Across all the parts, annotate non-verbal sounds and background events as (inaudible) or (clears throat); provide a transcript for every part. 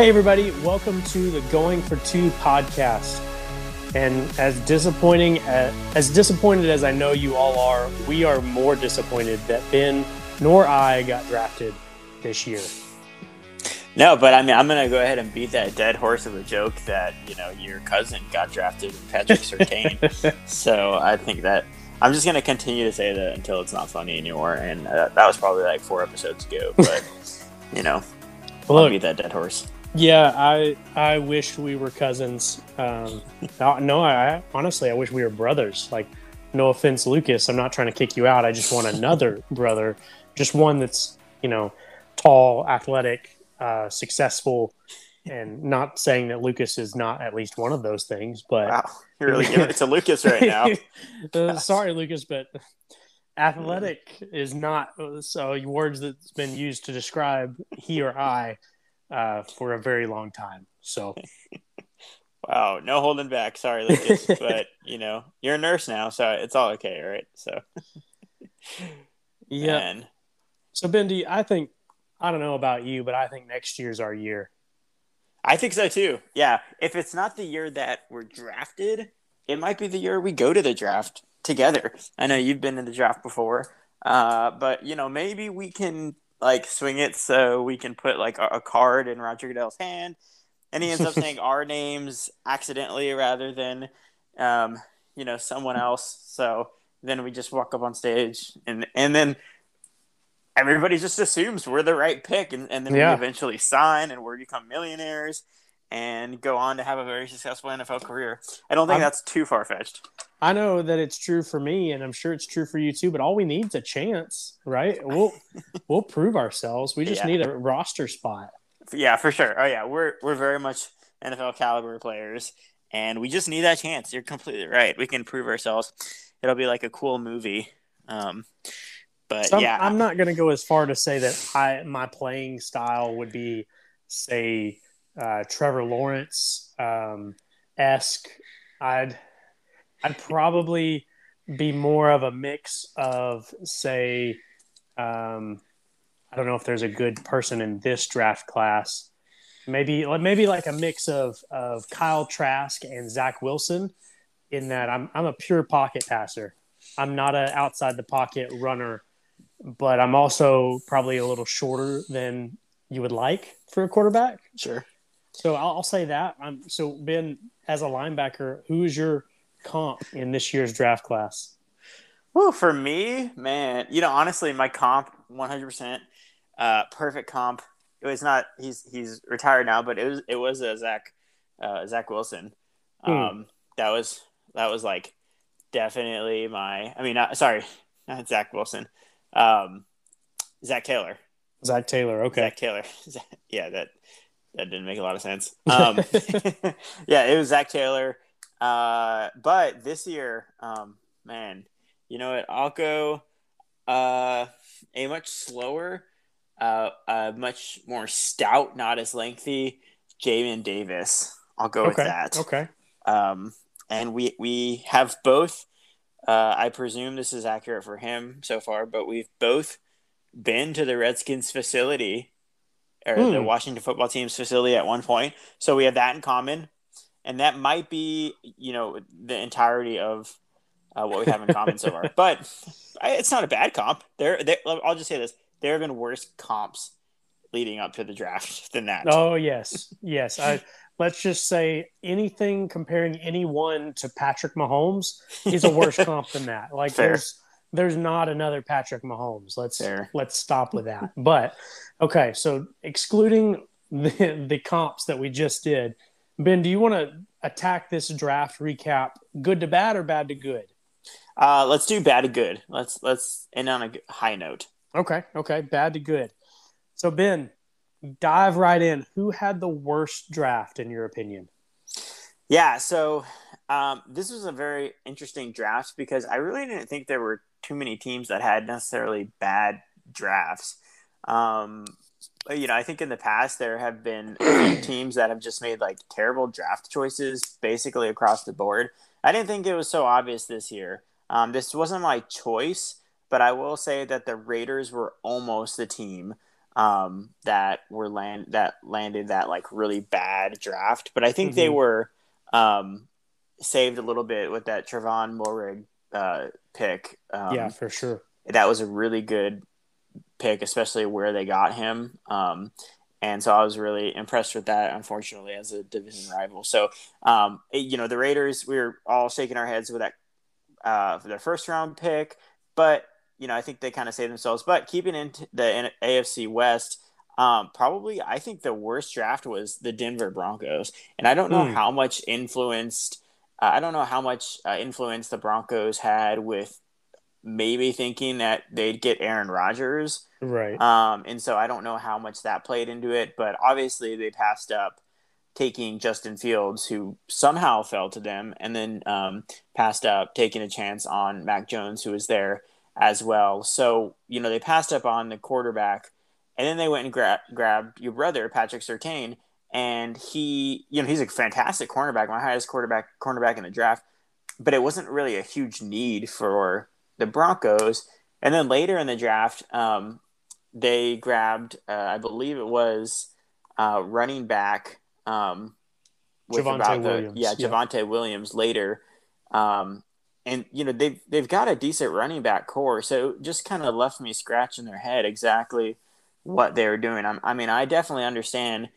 Hey, everybody, welcome to the Going for Two podcast. And as disappointing as, as disappointed as I know you all are, we are more disappointed that Ben nor I got drafted this year. No, but I mean, I'm gonna go ahead and beat that dead horse of a joke that you know your cousin got drafted, and Patrick Surtain. (laughs) so I think that I'm just gonna continue to say that until it's not funny anymore. And uh, that was probably like four episodes ago, but (laughs) you know, well, I'll beat that dead horse. Yeah, I I wish we were cousins. Um, no, I honestly I wish we were brothers. Like, no offense, Lucas. I'm not trying to kick you out. I just want another (laughs) brother, just one that's you know tall, athletic, uh, successful, and not saying that Lucas is not at least one of those things. But wow, you're really giving it to Lucas right now. (laughs) uh, sorry, Lucas, but athletic is not so words that's been used to describe he or I uh, for a very long time. So, (laughs) wow, no holding back. Sorry, Lucas, (laughs) but you know you're a nurse now, so it's all okay, right? So, yeah. Man. So, Bendy, I think I don't know about you, but I think next year's our year. I think so too. Yeah, if it's not the year that we're drafted, it might be the year we go to the draft together. I know you've been in the draft before, uh, but you know maybe we can like swing it so we can put like a, a card in Roger Goodell's hand, and he ends up saying (laughs) our names accidentally rather than, um, you know, someone else. So then we just walk up on stage, and and then everybody just assumes we're the right pick, and, and then yeah. we eventually sign, and we become millionaires and go on to have a very successful NFL career. I don't think I'm, that's too far fetched. I know that it's true for me, and I'm sure it's true for you too. But all we need is a chance, right? We'll (laughs) we'll prove ourselves. We just yeah. need a roster spot. Yeah, for sure. Oh yeah, we're we're very much NFL caliber players, and we just need that chance. You're completely right. We can prove ourselves. It'll be like a cool movie. Um, but so yeah, I'm, I'm not going to go as far to say that I my playing style would be, say, uh, Trevor Lawrence um, esque. I'd I'd probably be more of a mix of, say, um, I don't know if there's a good person in this draft class. Maybe, maybe like a mix of of Kyle Trask and Zach Wilson. In that, I'm I'm a pure pocket passer. I'm not an outside the pocket runner, but I'm also probably a little shorter than you would like for a quarterback. Sure. So I'll, I'll say that. I'm so Ben as a linebacker. Who is your comp in this year's draft class? Well, for me, man, you know, honestly, my comp, one hundred percent, uh, perfect comp. It was not. He's he's retired now, but it was it was a Zach uh, Zach Wilson. Hmm. Um, that was that was like definitely my. I mean, not, sorry, (laughs) not Zach Wilson. Um, Zac Taylor. Zach Taylor. Okay. Zach Taylor. (laughs) yeah, that that didn't make a lot of sense. (laughs) Um, (laughs) yeah, it was Zach Taylor. Uh, but this year, um, man, you know what? I'll go uh, a much slower, uh, a much more stout, not as lengthy Jamin Davis. I'll go okay. with that. Okay. Um, and we we have both. Uh, I presume this is accurate for him so far, but we've both been to the Redskins facility or the hmm. Washington football team's facility at one point. So we have that in common and that might be you know the entirety of uh, what we have in common so far. (laughs) But it's not a bad comp. There, I'll just say this: there have been worse comps leading up to the draft (laughs) than that. Oh yes, yes. I, let's just say anything comparing anyone to Patrick Mahomes is a worse (laughs) comp than that. Like Fair. there's there's not another Patrick Mahomes. Let's let's stop with that. (laughs) But okay, so excluding the the comps that we just did Ben, do you want to attack this draft recap good to bad or bad to good? Uh, let's do bad to good. Let's let's end on a high note. Okay, okay, bad to good. So Ben, dive right in. Who had the worst draft in your opinion? Yeah, so um, this was a very interesting draft because I really didn't think there were too many teams that had necessarily bad drafts. Um, you know, I think in the past there have been (clears throat) teams that have just made like terrible draft choices basically across the board. I didn't think it was so obvious this year. Um, this wasn't my choice, but I will say that the Raiders were almost the team um, that were land that landed that like really bad draft, but I think Mhm. they were um, saved a little bit with that Trevon Moehrig uh, pick. Um, yeah, for sure. that was a really good pick, especially where they got him. Um, and so I was really impressed with that. Unfortunately, as a division rival, so um, it- you know the Raiders, we were all shaking our heads with that uh, for their first round pick, but you know I think they kind of saved themselves. But keeping into the AFC West. Um, probably, I think the worst draft was the Denver Broncos, and I don't know Hmm. how much influenced. I don't know how much uh, influence the Broncos had with maybe thinking that they'd get Aaron Rodgers. Right. Um, and so I don't know how much that played into it, but obviously they passed up taking Justin Fields, who somehow fell to them, and then um, passed up taking a chance on Mac Jones, who was there as well. So, you know, they passed up on the quarterback, and then they went and gra- grabbed your brother, Patrick Surtain, and he, you know, he's a fantastic cornerback, my highest quarterback cornerback in the draft, but it wasn't really a huge need for the Broncos. And then later in the draft, um, they grabbed, uh, I believe it was uh, running back um, with Javonte about Williams, yeah, yeah. Javonte Williams later. Um, and you know they've they've got a decent running back core, so it just kind of left me scratching their head exactly what they were doing. I'm, I mean, I definitely understand,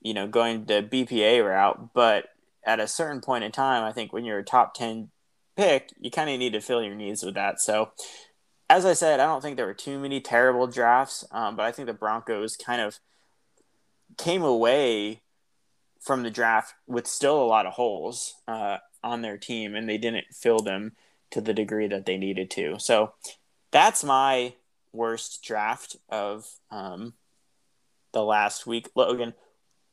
you know, going the BPA route, but at a certain point in time, I think when you're a top ten pick, you kind of need to fill your needs with that. So, as I said, I don't think there were too many terrible drafts, um, but I think the Broncos kind of came away from the draft with still a lot of holes uh, on their team, and they didn't fill them to the degree that they needed to. So, that's my worst draft of um, the last week. Logan,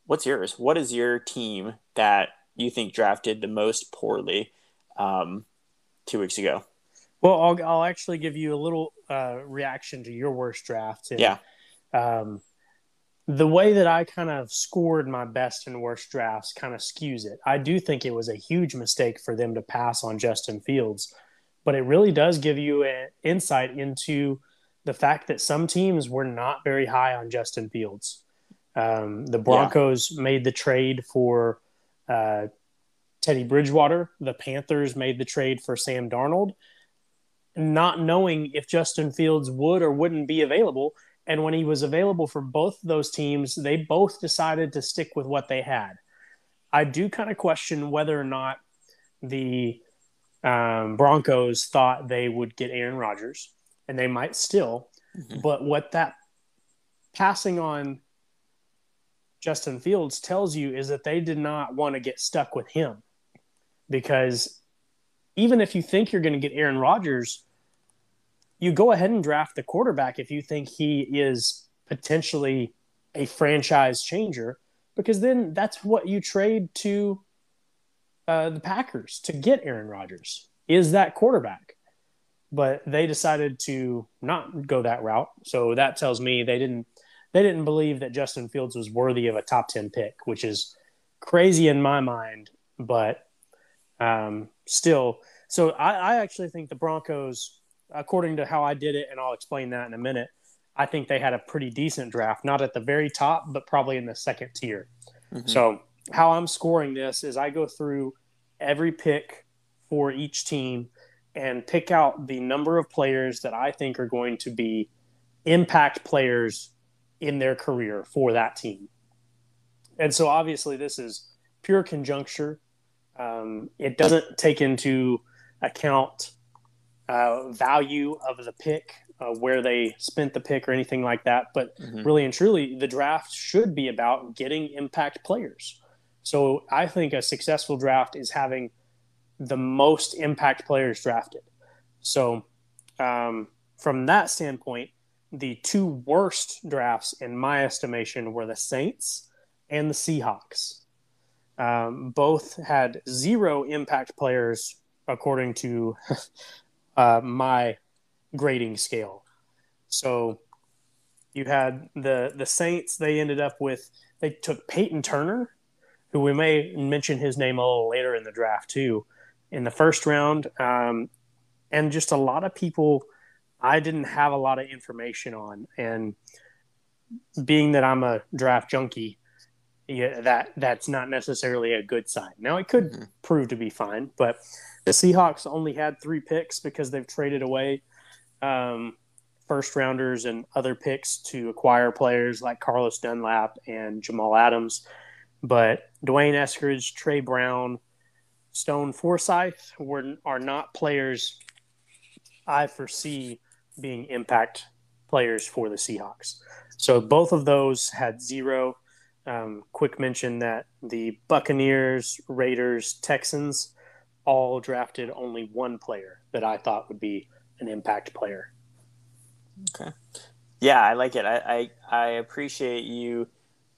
what's yours? What is your team that you think drafted the most poorly um, two weeks ago? Well, I'll, I'll actually give you a little uh, reaction to your worst draft. And, Yeah. Um, the way that I kind of scored my best and worst drafts kind of skews it. I do think it was a huge mistake for them to pass on Justin Fields, but it really does give you an insight into the fact that some teams were not very high on Justin Fields. Um, the Broncos made the trade for uh, Teddy Bridgewater. The Panthers made the trade for Sam Darnold, not knowing if Justin Fields would or wouldn't be available. And when he was available for both those teams, they both decided to stick with what they had. I do kind of question whether or not the um, Broncos thought they would get Aaron Rodgers, and they might still. Mhm. But what that passing on Justin Fields tells you is that they did not want to get stuck with him because even if you think you're going to get Aaron Rodgers, you go ahead and draft the quarterback if you think he is potentially a franchise changer because then that's what you trade to uh, the Packers to get Aaron Rodgers is that quarterback. But they decided to not go that route, so that tells me they didn't they didn't believe that Justin Fields was worthy of a top ten pick, which is crazy in my mind. But um, still, so I, I actually think the Broncos, according to how I did it, and I'll explain that in a minute. I think they had a pretty decent draft, not at the very top, but probably in the second tier. Mhm. So, how I'm scoring this is I go through every pick for each team and pick out the number of players that I think are going to be impact players in their career for that team. And so, obviously, this is pure conjuncture. Um, it doesn't take into account uh, value of the pick, uh, where they spent the pick, or anything like that. But Mhm. really and truly, the draft should be about getting impact players. So I think a successful draft is having the most impact players drafted. So um, from that standpoint, the two worst drafts, in my estimation, were the Saints and the Seahawks. Um, both had zero impact players according to (laughs) uh, my grading scale. So you had the the Saints. They ended up with they took Payton Turner, who we may mention his name a little later in the draft too, in the first round, um, and just a lot of people I didn't have a lot of information on, and being that I'm a draft junkie, yeah, that that's not necessarily a good sign. Now it could mm-hmm. prove to be fine, but the Seahawks only had three picks because they've traded away um, first rounders and other picks to acquire players like Carlos Dunlap and Jamal Adams. But D'Wayne Eskridge, Tre Brown, Stone Forsythe were, are not players I foresee being impact players for the Seahawks. So both of those had zero. Um, quick mention that the Buccaneers, Raiders, Texans all drafted only one player that I thought would be an impact player. Okay. Yeah, I like it. I I, I appreciate you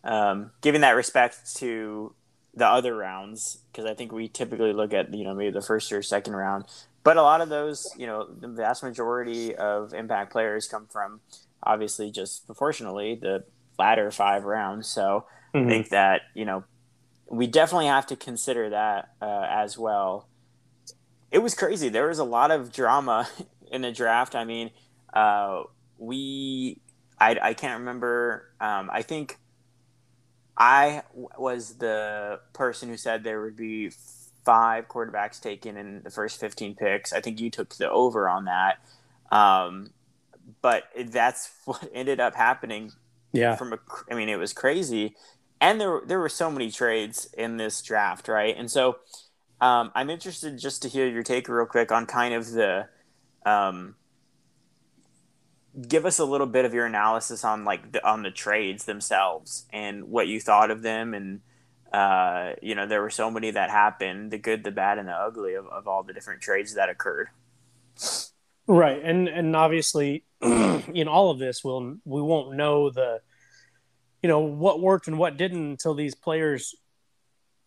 um, giving that respect to the other rounds because I think we typically look at you know maybe the first or second round, but a lot of those you know the vast majority of impact players come from obviously just proportionally the latter five rounds. So mm-hmm. I think that you know we definitely have to consider that uh, as well. It was crazy. There was a lot of drama (laughs) in the draft. I mean, uh, we I, I can't remember. Um, I think I was the person who said there would be five quarterbacks taken in the first 15 picks. I think you took the over on that. Um, but that's (laughs) what ended up happening. Yeah. From a, I mean, it was crazy, and there there were so many trades in this draft, right? And so, um, I'm interested just to hear your take real quick on kind of the, um, give us a little bit of your analysis on like the, on the trades themselves and what you thought of them and uh, you know there were so many that happened the good the bad and the ugly of, of all the different trades that occurred right and and obviously (clears throat) in all of this we'll we won't know the you know what worked and what didn't until these players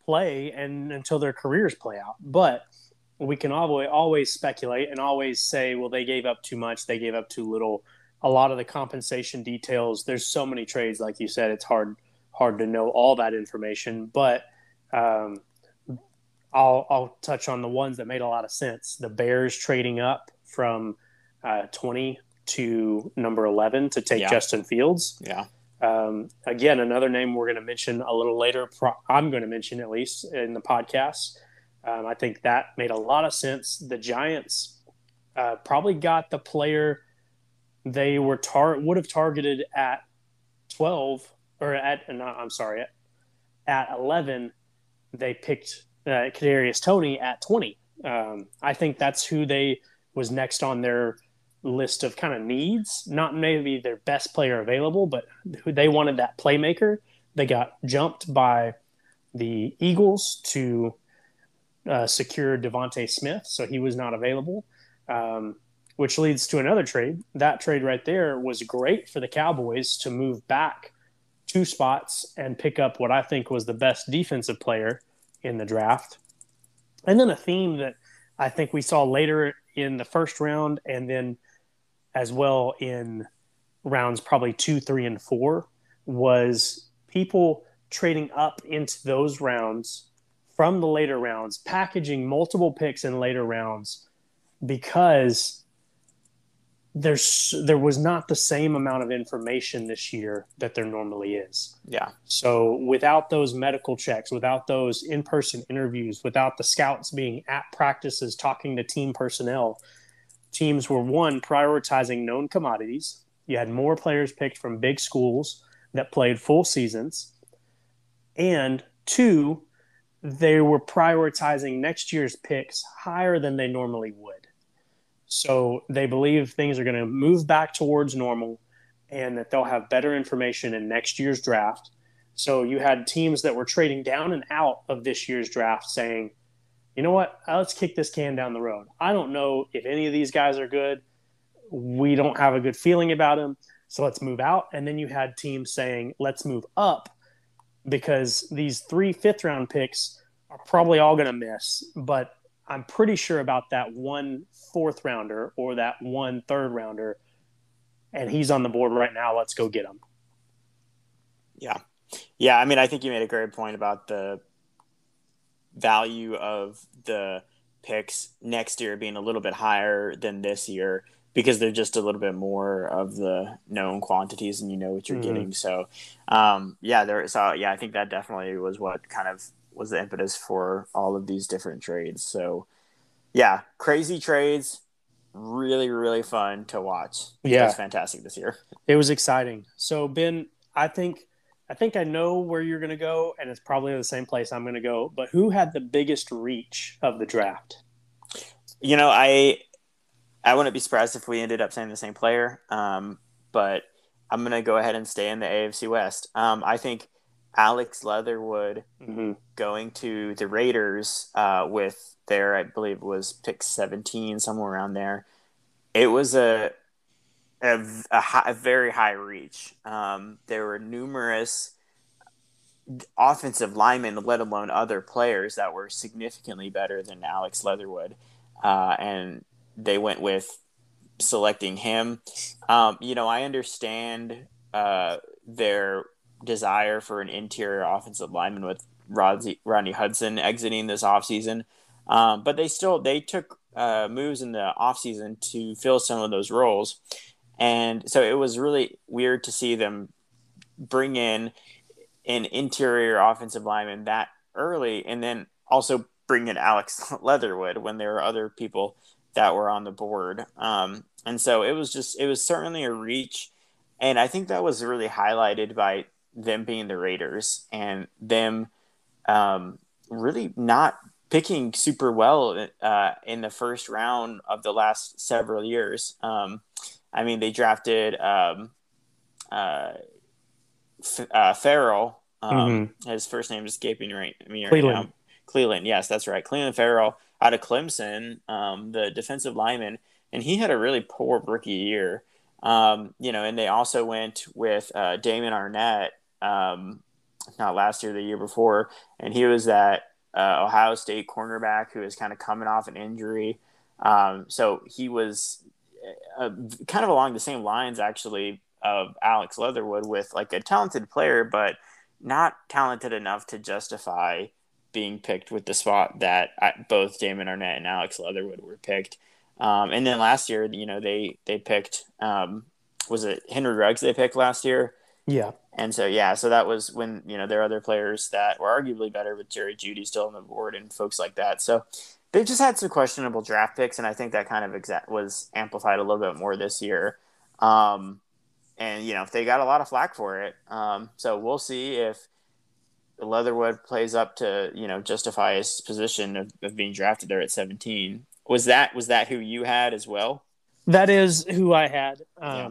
play and until their careers play out but we can always always speculate and always say well they gave up too much they gave up too little a lot of the compensation details. There's so many trades, like you said, it's hard hard to know all that information. But um, I'll I'll touch on the ones that made a lot of sense. The Bears trading up from uh, 20 to number 11 to take yeah. Justin Fields. Yeah. Um, again, another name we're going to mention a little later. Pro- I'm going to mention at least in the podcast. Um, I think that made a lot of sense. The Giants uh, probably got the player they were tar- would have targeted at 12 or at not I'm sorry at, at 11 they picked uh, Kadarius Toney at 20 um, I think that's who they was next on their list of kind of needs. Not maybe their best player available but who they wanted that playmaker. They got jumped by the Eagles to uh, secure DeVonta Smith so he was not available um, which leads to another trade. That trade right there was great for the Cowboys to move back two spots and pick up what I think was the best defensive player in the draft. And then a theme that I think we saw later in the first round and then as well in rounds probably two, three, and four was people trading up into those rounds from the later rounds, packaging multiple picks in later rounds because there's there was not the same amount of information this year that there normally is. Yeah. So without those medical checks, without those in-person interviews, without the scouts being at practices talking to team personnel, teams were one prioritizing known commodities. You had more players picked from big schools that played full seasons. And two, they were prioritizing next year's picks higher than they normally would. So they believe things are going to move back towards normal and that they'll have better information in next year's draft. So you had teams that were trading down and out of this year's draft saying, you know what, uh, let's kick this can down the road. I don't know if any of these guys are good. We don't have a good feeling about them. So let's move out. And then you had teams saying, let's move up because these three fifth round picks are probably all going to miss. But I'm pretty sure about that one fourth rounder or that one third rounder, and he's on the board right now. Let's go get him. Yeah, yeah. I mean, I think you made a great point about the value of the picks next year being a little bit higher than this year because they're just a little bit more of the known quantities and you know what you're Mhm. getting. So, um, yeah, there. So yeah, I think that definitely was what kind of was the impetus for all of these different trades. So, yeah, crazy trades, really really fun to watch. it Yeah. was fantastic this year. It was exciting. So Ben, I think I think I know where you're going to go, and it's probably the same place I'm going to go. But who had the biggest reach of the draft? You know, I I wouldn't be surprised if we ended up saying the same player. Um, but I'm gonna go ahead and stay in the AFC West. Um, I think Alex Leatherwood Mm-hmm. going to the Raiders uh, with their, I believe it was pick 17, somewhere around there. It was a a, a, high, a very high reach. Um, there were numerous offensive linemen, let alone other players, that were significantly better than Alex Leatherwood, uh, and they went with selecting him. Um, you know, I understand uh, their desire for an interior offensive lineman with Rodney, Rodney Hudson exiting this offseason. Um, but they still they took uh, moves in the offseason to fill some of those roles. And so it was really weird to see them bring in an interior offensive lineman that early and then also bring in Alex (laughs) Leatherwood when there were other people that were on the board. Um, and so it was just, it was certainly a reach. And I think that was really highlighted by them being the Raiders and them um, really not picking super well uh, in the first round of the last several years. Um, I mean, they drafted um, uh, F- uh, Ferrell. Um, His first name is escaping right me right Cleveland. now. Cleveland, yes, that's right. Cleveland Ferrell out of Clemson, um, the defensive lineman, and he had a really poor rookie year. Um, you know, and they also went with uh, Damon Arnette, um, not last year, the year before, and he was that uh, Ohio State cornerback who was kind of coming off an injury. Um, so he was uh, kind of along the same lines, actually, of Alex Leatherwood, with like a talented player, but not talented enough to justify being picked with the spot that uh, both Damon Arnette and Alex Leatherwood were picked. Um, and then last year, you know, they they picked um, was it Henry Ruggs they picked last year, Yeah. and so yeah, so that was when you know there are other players that were arguably better with Jerry Jeudy still on the board and folks like that. So they've just had some questionable draft picks, and I think that kind of exa- was amplified a little bit more this year. Um, and you know they got a lot of flack for it. Um, so we'll see if Leatherwood plays up to you know justify his position of, of being drafted there at 17. Was that was that who you had as well? That is who I had. Um, Yeah.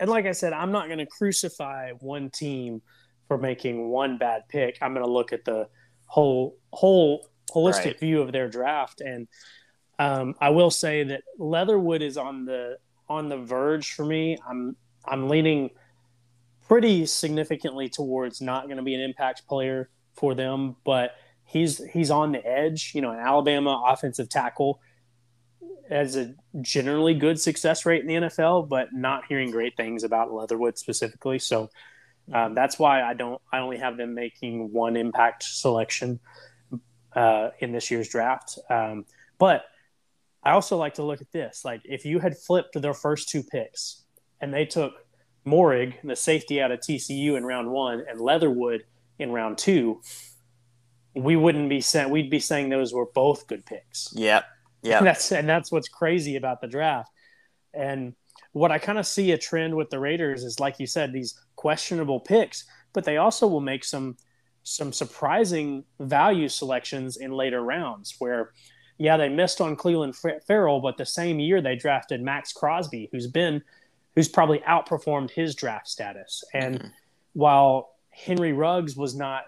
And like I said, I'm not going to crucify one team for making one bad pick. I'm going to look at the whole whole holistic Right. view of their draft. And um, I will say that Leatherwood is on the on the verge for me. I'm I'm leaning pretty significantly towards not going to be an impact player for them, but he's he's on the edge. You know, an Alabama offensive tackle has a generally good success rate in the NFL, but not hearing great things about Leatherwood specifically. So um, that's why I don't. I only have them making one impact selection uh, in this year's draft. Um, but I also like to look at this. Like if you had flipped their first two picks and they took Moehrig, the safety out of TCU in round one, and Leatherwood in round two, we wouldn't be saying we'd be saying those were both good picks. Yep. Yep. that's and that's what's crazy about the draft. And what I kind of see a trend with the Raiders is like you said, these questionable picks, but they also will make some some surprising value selections in later rounds where yeah, they missed on Cleveland Ferrell, but the same year they drafted Maxx Crosby, who's been who's probably outperformed his draft status. And Mhm. while Henry Ruggs was not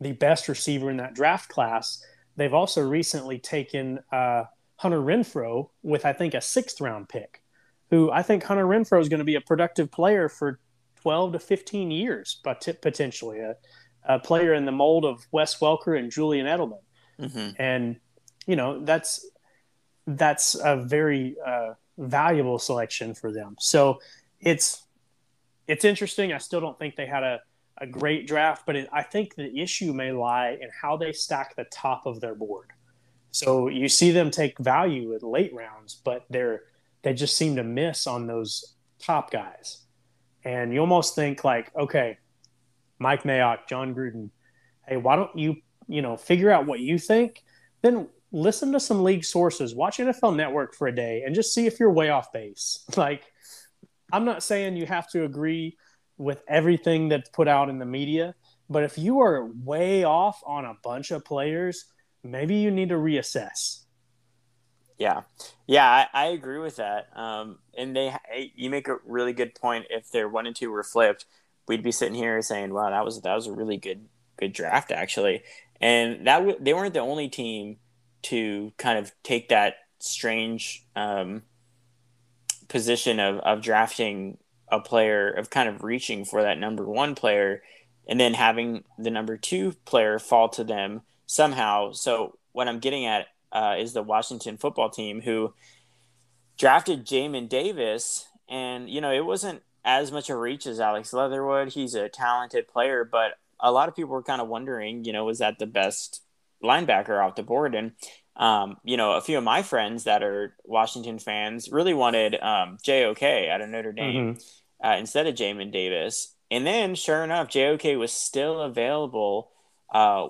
the best receiver in that draft class, they've also recently taken uh, Hunter Renfrow with, I think, a sixth round pick, who I think Hunter Renfrow is going to be a productive player for 12 to 15 years, but potentially a, a player in the mold of Wes Welker and Julian Edelman. hmm And, you know, that's that's a very uh, valuable selection for them. So it's it's interesting. I still don't think they had a, a great draft, but it, I think the issue may lie in how they stack the top of their board. So you see them take value at late rounds, but they're they just seem to miss on those top guys. And you almost think like, okay, Mike Mayock, Jon Gruden, hey, why don't you, you know, figure out what you think? Then listen to some league sources, watch NFL Network for a day, and just see if you're way off base. (laughs) Like, I'm not saying you have to agree with everything that's put out in the media, but if you are way off on a bunch of players, maybe you need to reassess. Yeah, yeah, I, I agree with that. Um, and they, you make a really good point. If their one and two were flipped, we'd be sitting here saying, "Wow, that was that was a really good good draft, actually." And that w- they weren't the only team to kind of take that strange um, position of of drafting a player of kind of reaching for that number one player, and then having the number two player fall to them somehow. So what I'm getting at uh, is the Washington football team who drafted Jamin Davis, and you know it wasn't as much a reach as Alex Leatherwood. He's a talented player, but a lot of people were kind of wondering, you know, was that the best linebacker off the board? And um, you know, a few of my friends that are Washington fans really wanted um, JOK out of Notre Dame mm-hmm. uh, instead of Jamin Davis. And then, sure enough, JOK was still available uh,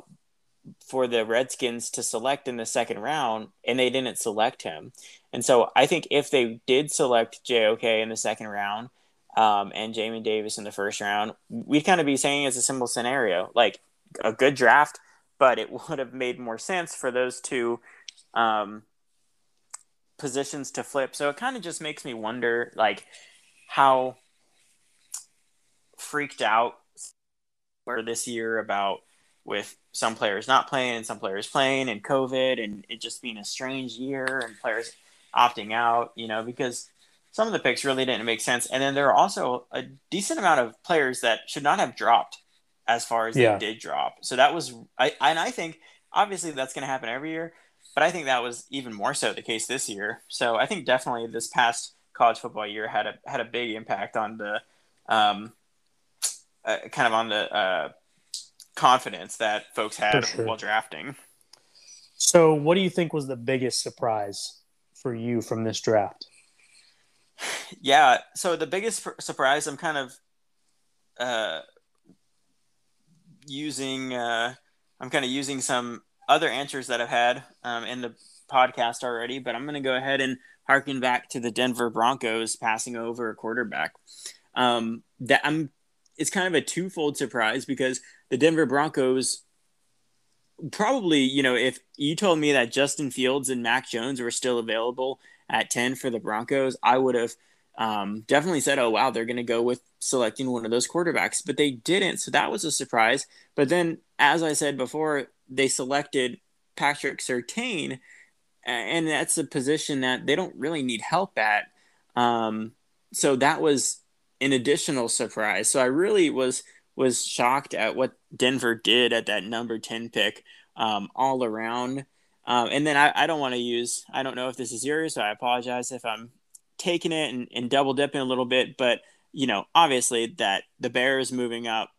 for the Redskins to select in the second round, and they didn't select him. And so I think if they did select JOK in the second round um, and Jamin Davis in the first round, we'd kind of be saying it's a simple scenario, like a good draft, but it (laughs) would have made more sense for those two um, positions to flip. So it kind of just makes me wonder, like, how freaked out were this year about with some players not playing and some players playing and COVID and it just being a strange year and players opting out, you know, because some of the picks really didn't make sense. And then there are also a decent amount of players that should not have dropped as far as yeah. they did drop. So that was, I, and I think obviously that's going to happen every year, but I think that was even more so the case this year. So I think definitely this past college football year had a, had a big impact on the, um, uh, kind of on the, uh, confidence that folks had sure. while drafting. So, what do you think was the biggest surprise for you from this draft? Yeah, so the biggest surprise, I'm kind of uh, using, uh, I'm kind of using some other answers that I've had um, in the podcast already, but I'm going to go ahead and harken back to the Denver Broncos passing over a quarterback. Um, that I'm, it's kind of a twofold surprise because the Denver Broncos probably, you know, if you told me that Justin Fields and Mac Jones were still available at 10 for the Broncos, I would have um, definitely said, oh, wow, they're going to go with selecting one of those quarterbacks. But they didn't. So that was a surprise. But then, as I said before, they selected Patrick Surtain. And that's a position that they don't really need help at. Um, so that was an additional surprise. So I really was was shocked at what Denver did at that number 10 pick um, all around. Um, and then I, I don't want to use, I don't know if this is yours, so I apologize if I'm taking it and, and double dipping a little bit. But, you know, obviously that the Bears moving up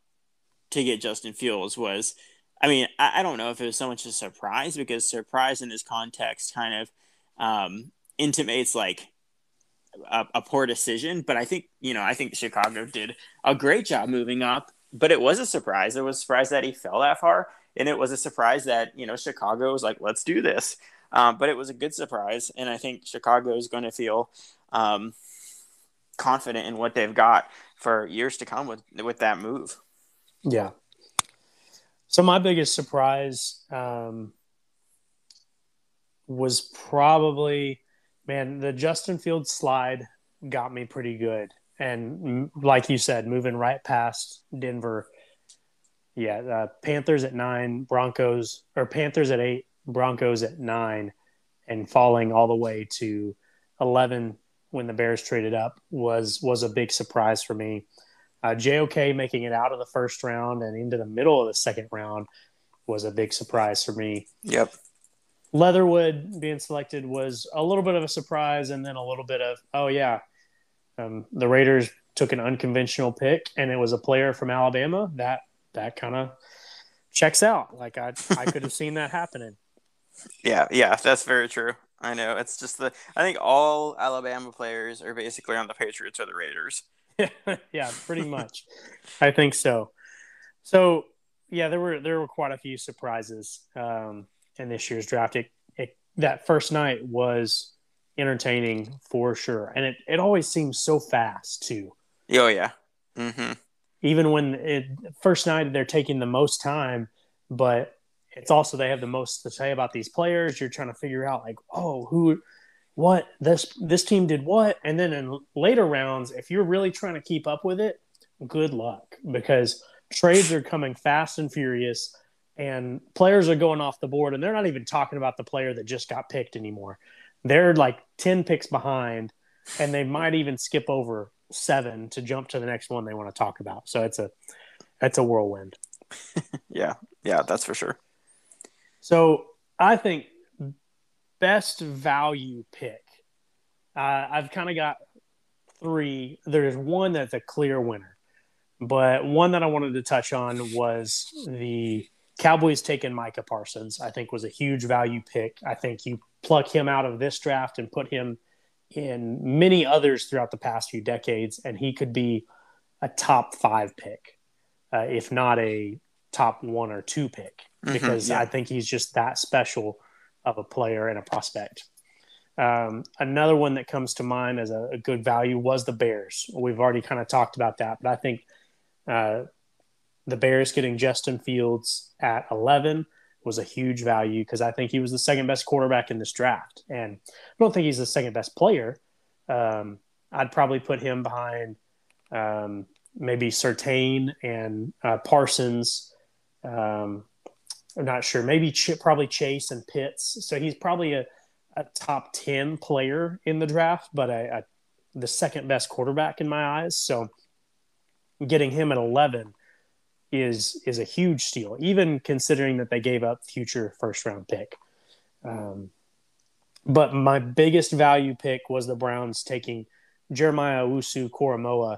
to get Justin Fields was, I mean, I, I don't know if it was so much a surprise because surprise in this context kind of um, intimates like a, a, poor decision. But I think, you know, I think Chicago did a great job moving up but it was a surprise. It was a surprise that he fell that far, and it was a surprise that you know Chicago was like, "Let's do this." Um, but it was a good surprise, and I think Chicago is going to feel um, confident in what they've got for years to come with with that move. Yeah. So my biggest surprise um, was probably, man, the Justin Fields slide got me pretty good and like you said, moving right past Denver. Yeah, uh, Panthers at nine, Broncos or Panthers at eight, Broncos at nine, and falling all the way to eleven when the Bears traded up was was a big surprise for me. Uh, JOK making it out of the first round and into the middle of the second round was a big surprise for me. Yep. Leatherwood being selected was a little bit of a surprise, and then a little bit of oh yeah, um, the Raiders took an unconventional pick, and it was a player from Alabama. That that kind of checks out. Like I I could have seen that happening. (laughs) Yeah, yeah, that's very true. I know. It's just the. I think all Alabama players are basically on the Patriots or the Raiders. (laughs) yeah, pretty much. I think so. So yeah, there were there were quite a few surprises um, in this year's draft. It, it, that first night was entertaining for sure, and it, it always seems so fast too. Oh yeah. Mm-hmm. Even when it first night they're taking the most time, but it's also they have the most to say about these players. You're trying to figure out like, oh, who, what this this team did what, and then in later rounds, if you're really trying to keep up with it, good luck because trades are coming fast and furious and players are going off the board and they're not even talking about the player that just got picked anymore. They're like 10 picks behind and they might even skip over seven to jump to the next one they want to talk about. So it's a it's a whirlwind. (laughs) Yeah. Yeah that's for sure. So i think best value pick uh, i've kind of got three there's one that's a clear winner but one that I wanted to touch on was the Cowboys taking Micah Parsons. I think was a huge value pick. I think you pluck him out of this draft and put him in many others throughout the past few decades, and he could be a top five pick, uh, if not a top one or two pick, mm-hmm, because mm-hmm, yeah. I think he's just that special of a player and a prospect. Um, another one that comes to mind as a, a, good value was the Bears. We've already kind of talked about that, but I think uh, the Bears getting Justin Fields at 11 was a huge value because I think he was the second best quarterback in this draft. And I don't think he's the second best player. Um, I'd probably put him behind um, maybe Surtain and uh, Parsons. Um, I'm not sure. Maybe Ch- probably Chase and Pitts. So he's probably a, a top 10 player in the draft, but a, the second best quarterback in my eyes. So getting him at 11 is is a huge steal, even considering that they gave up future first round pick. Um, but my biggest value pick was the Browns taking Jeremiah Owusu-Koramoah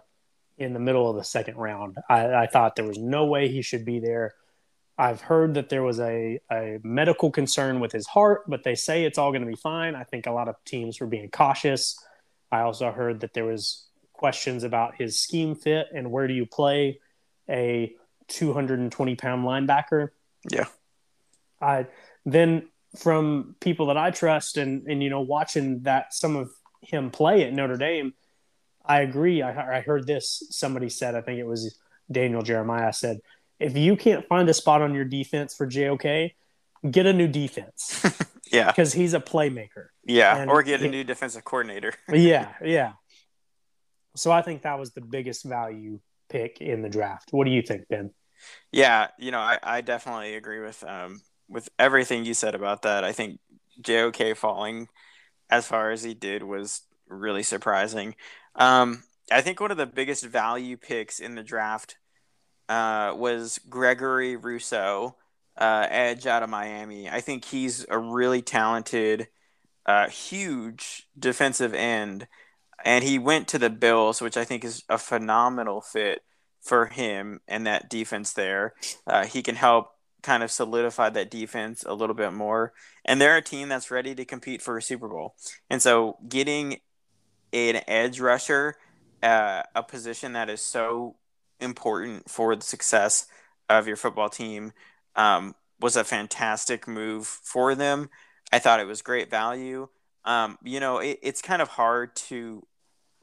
in the middle of the second round. I, I, thought there was no way he should be there. I've heard that there was a, a medical concern with his heart, but they say it's all going to be fine. I think a lot of teams were being cautious. I also heard that there was questions about his scheme fit and where do you play a 220 pound linebacker. Yeah. I then from people that I trust and and you know watching that some of him play at Notre Dame, I agree. I, I heard this somebody said I think it was Daniel Jeremiah said if you can't find a spot on your defense for JOK, get a new defense. (laughs) yeah, because he's a playmaker. Yeah, and or get a new defensive coordinator. (laughs) yeah, yeah. So I think that was the biggest value pick in the draft. What do you think, Ben? Yeah, you know, I, I definitely agree with um with everything you said about that. I think JOK falling as far as he did was really surprising. Um, I think one of the biggest value picks in the draft uh, was Gregory Rousseau, uh, edge out of Miami. I think he's a really talented, uh, huge defensive end and he went to the Bills, which I think is a phenomenal fit for him and that defense there. Uh, he can help kind of solidify that defense a little bit more. And they're a team that's ready to compete for a Super Bowl. And so getting an edge rusher, a position that is so important for the success of your football team, um, was a fantastic move for them. I thought it was great value. Um, you know, it, it's kind of hard to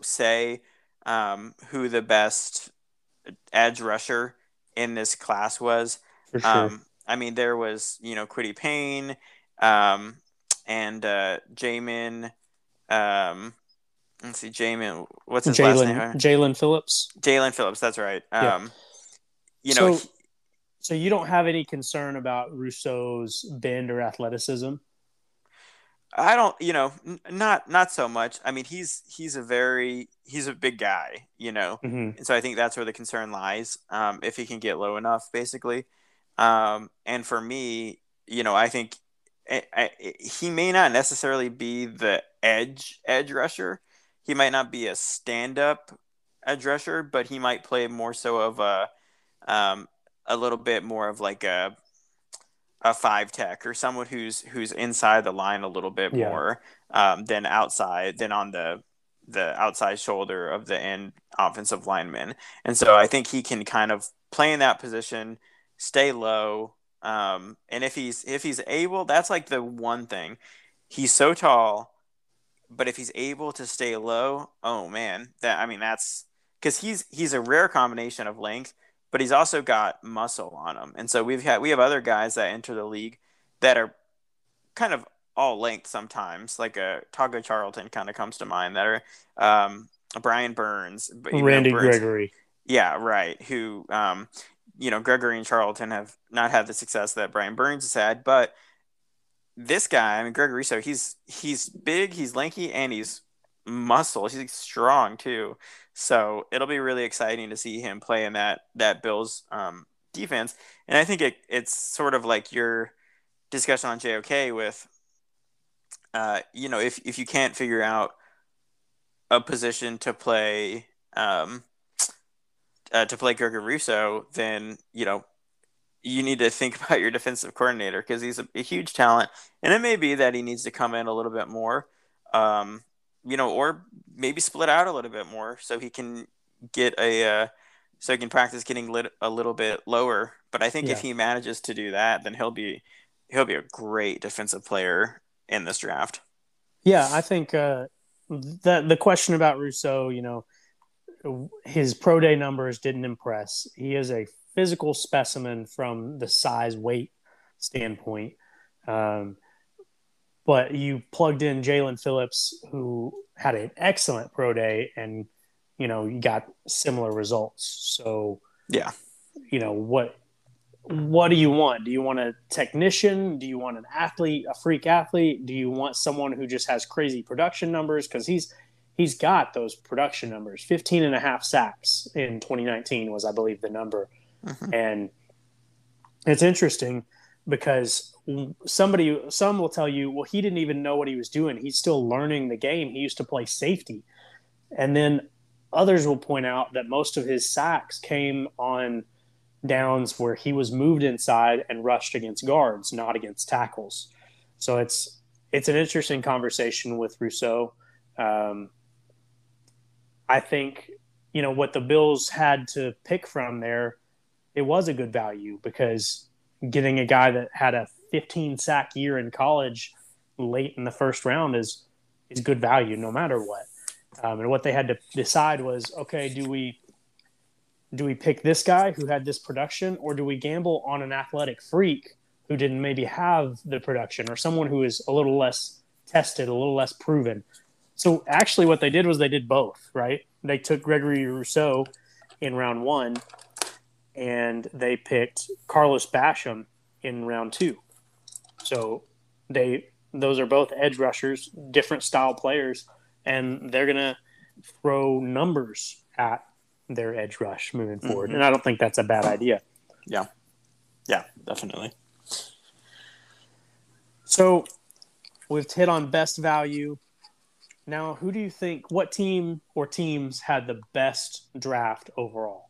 say um, who the best edge rusher in this class was. Sure. Um, I mean, there was you know Kwity Paye um, and uh, Jamin. Um, let's see, Jamin. What's his Jalen, last name? Jaelan Phillips. Jaelan Phillips. That's right. Um, yeah. You know. So, he, so you don't have any concern about Rousseau's bend or athleticism? I don't, you know, n- not not so much. I mean, he's he's a very he's a big guy, you know, mm-hmm. and so I think that's where the concern lies. Um, if he can get low enough, basically. Um, and for me, you know, I think I, I, he may not necessarily be the edge edge rusher. He might not be a stand up edge rusher, but he might play more so of a um, a little bit more of like a a five tech or someone who's who's inside the line a little bit Yeah. more um, than outside than on the the outside shoulder of the end offensive lineman. And so I think he can kind of play in that position, stay low. Um, and if he's if he's able, that's like the one thing. He's so tall, but if he's able to stay low, oh man, that I mean that's because he's he's a rare combination of length, but he's also got muscle on him. And so we've had we have other guys that enter the league that are kind of all length sometimes, like a Taco Charlton kind of comes to mind. That are um, Brian Burns, but even though Randy Burns- Gregory. yeah, right. Who, um, you know, Gregory and Charlton have not had the success that Brian Burns has had, but this guy, I mean, Greg Rousseau, he's he's big, he's lanky, and he's muscle. He's strong too. So it'll be really exciting to see him play in that that Bills um, defense. And I think it it's sort of like your discussion on JOK with, uh, you know, if if you can't figure out a position to play. Um, uh, to play Gregory Rousseau, then you know you need to think (laughs) about your defensive coordinator because he's a, a huge talent, and it may be that he needs to come in a little bit more, um, you know, or maybe split out a little bit more so he can get a uh, so he can practice getting lit a little bit lower. But I think if he manages to do that, then he'll be he'll be a great defensive player in this draft. Yeah, I think uh, that the question about Rousseau, you know, his pro day numbers didn't impress. He is a physical specimen from the size weight standpoint. Um, but you plugged in Jaelan Phillips, who had an excellent pro day, and you know you got similar results. So Yeah. you know what what do you want? Do you want a technician? Do you want an athlete, a freak athlete? Do you want someone who just has crazy production numbers? Because he's he's got those production numbers 15 and a half sacks in 2019 was i believe the number Mhm. and it's interesting because somebody some will tell you well he didn't even know what he was doing he's still learning the game he used to play safety and then others will point out that most of his sacks came on downs where he was moved inside and rushed against guards not against tackles so it's it's an interesting conversation with rousseau um, I think you know what the Bills had to pick from there. It was a good value because getting a guy that had a 15 sack year in college late in the first round is is good value no matter what. Um, and what they had to decide was, okay, do we do we pick this guy who had this production, or do we gamble on an athletic freak who didn't maybe have the production, or someone who is a little less tested, a little less proven? So actually, what they did was they did both, right? They took Gregory Rousseau in round one, and they picked Carlos Basham in round two. So they those are both edge rushers, different style players, and they're gonna throw numbers at their edge rush moving forward. Mhm. And I don't think that's a bad idea. Yeah. Yeah, definitely. So we've hit on best value. Now, who do you think? What team or teams had the best draft overall?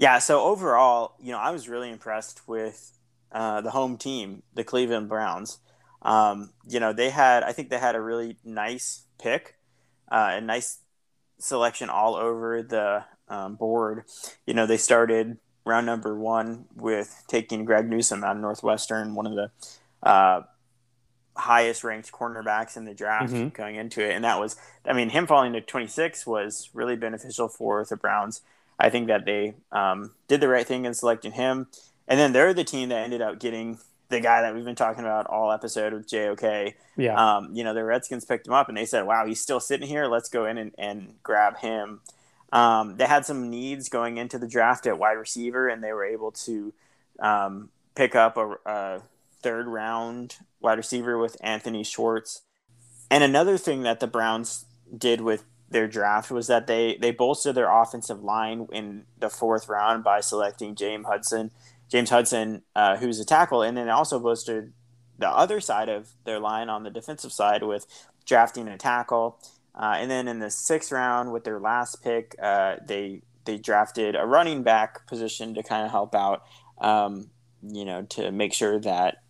Yeah, so overall, you know, I was really impressed with uh, the home team, the Cleveland Browns. Um, you know, they had, I think they had a really nice pick, uh, a nice selection all over the um, board. You know, they started round number one with taking Greg Newsome out of Northwestern, one of the uh, highest ranked cornerbacks in the draft Mhm. going into it. And that was, I mean, him falling to 26 was really beneficial for the Browns. I think that they um, did the right thing in selecting him. And then they're the team that ended up getting the guy that we've been talking about all episode with JOK. Yeah, Um, you know, the Redskins picked him up and they said, wow, he's still sitting here. Let's go in and, and grab him. Um, they had some needs going into the draft at wide receiver, and they were able to um, pick up a, a third round wide receiver with Anthony Schwartz. And another thing that the Browns did with their draft was that they they bolstered their offensive line in the fourth round by selecting James Hudson, James Hudson, uh, who's a tackle, and then also bolstered the other side of their line on the defensive side with drafting a tackle. Uh, and then in the sixth round, with their last pick, uh, they they drafted a running back position to kind of help out. Um, you know, to make sure that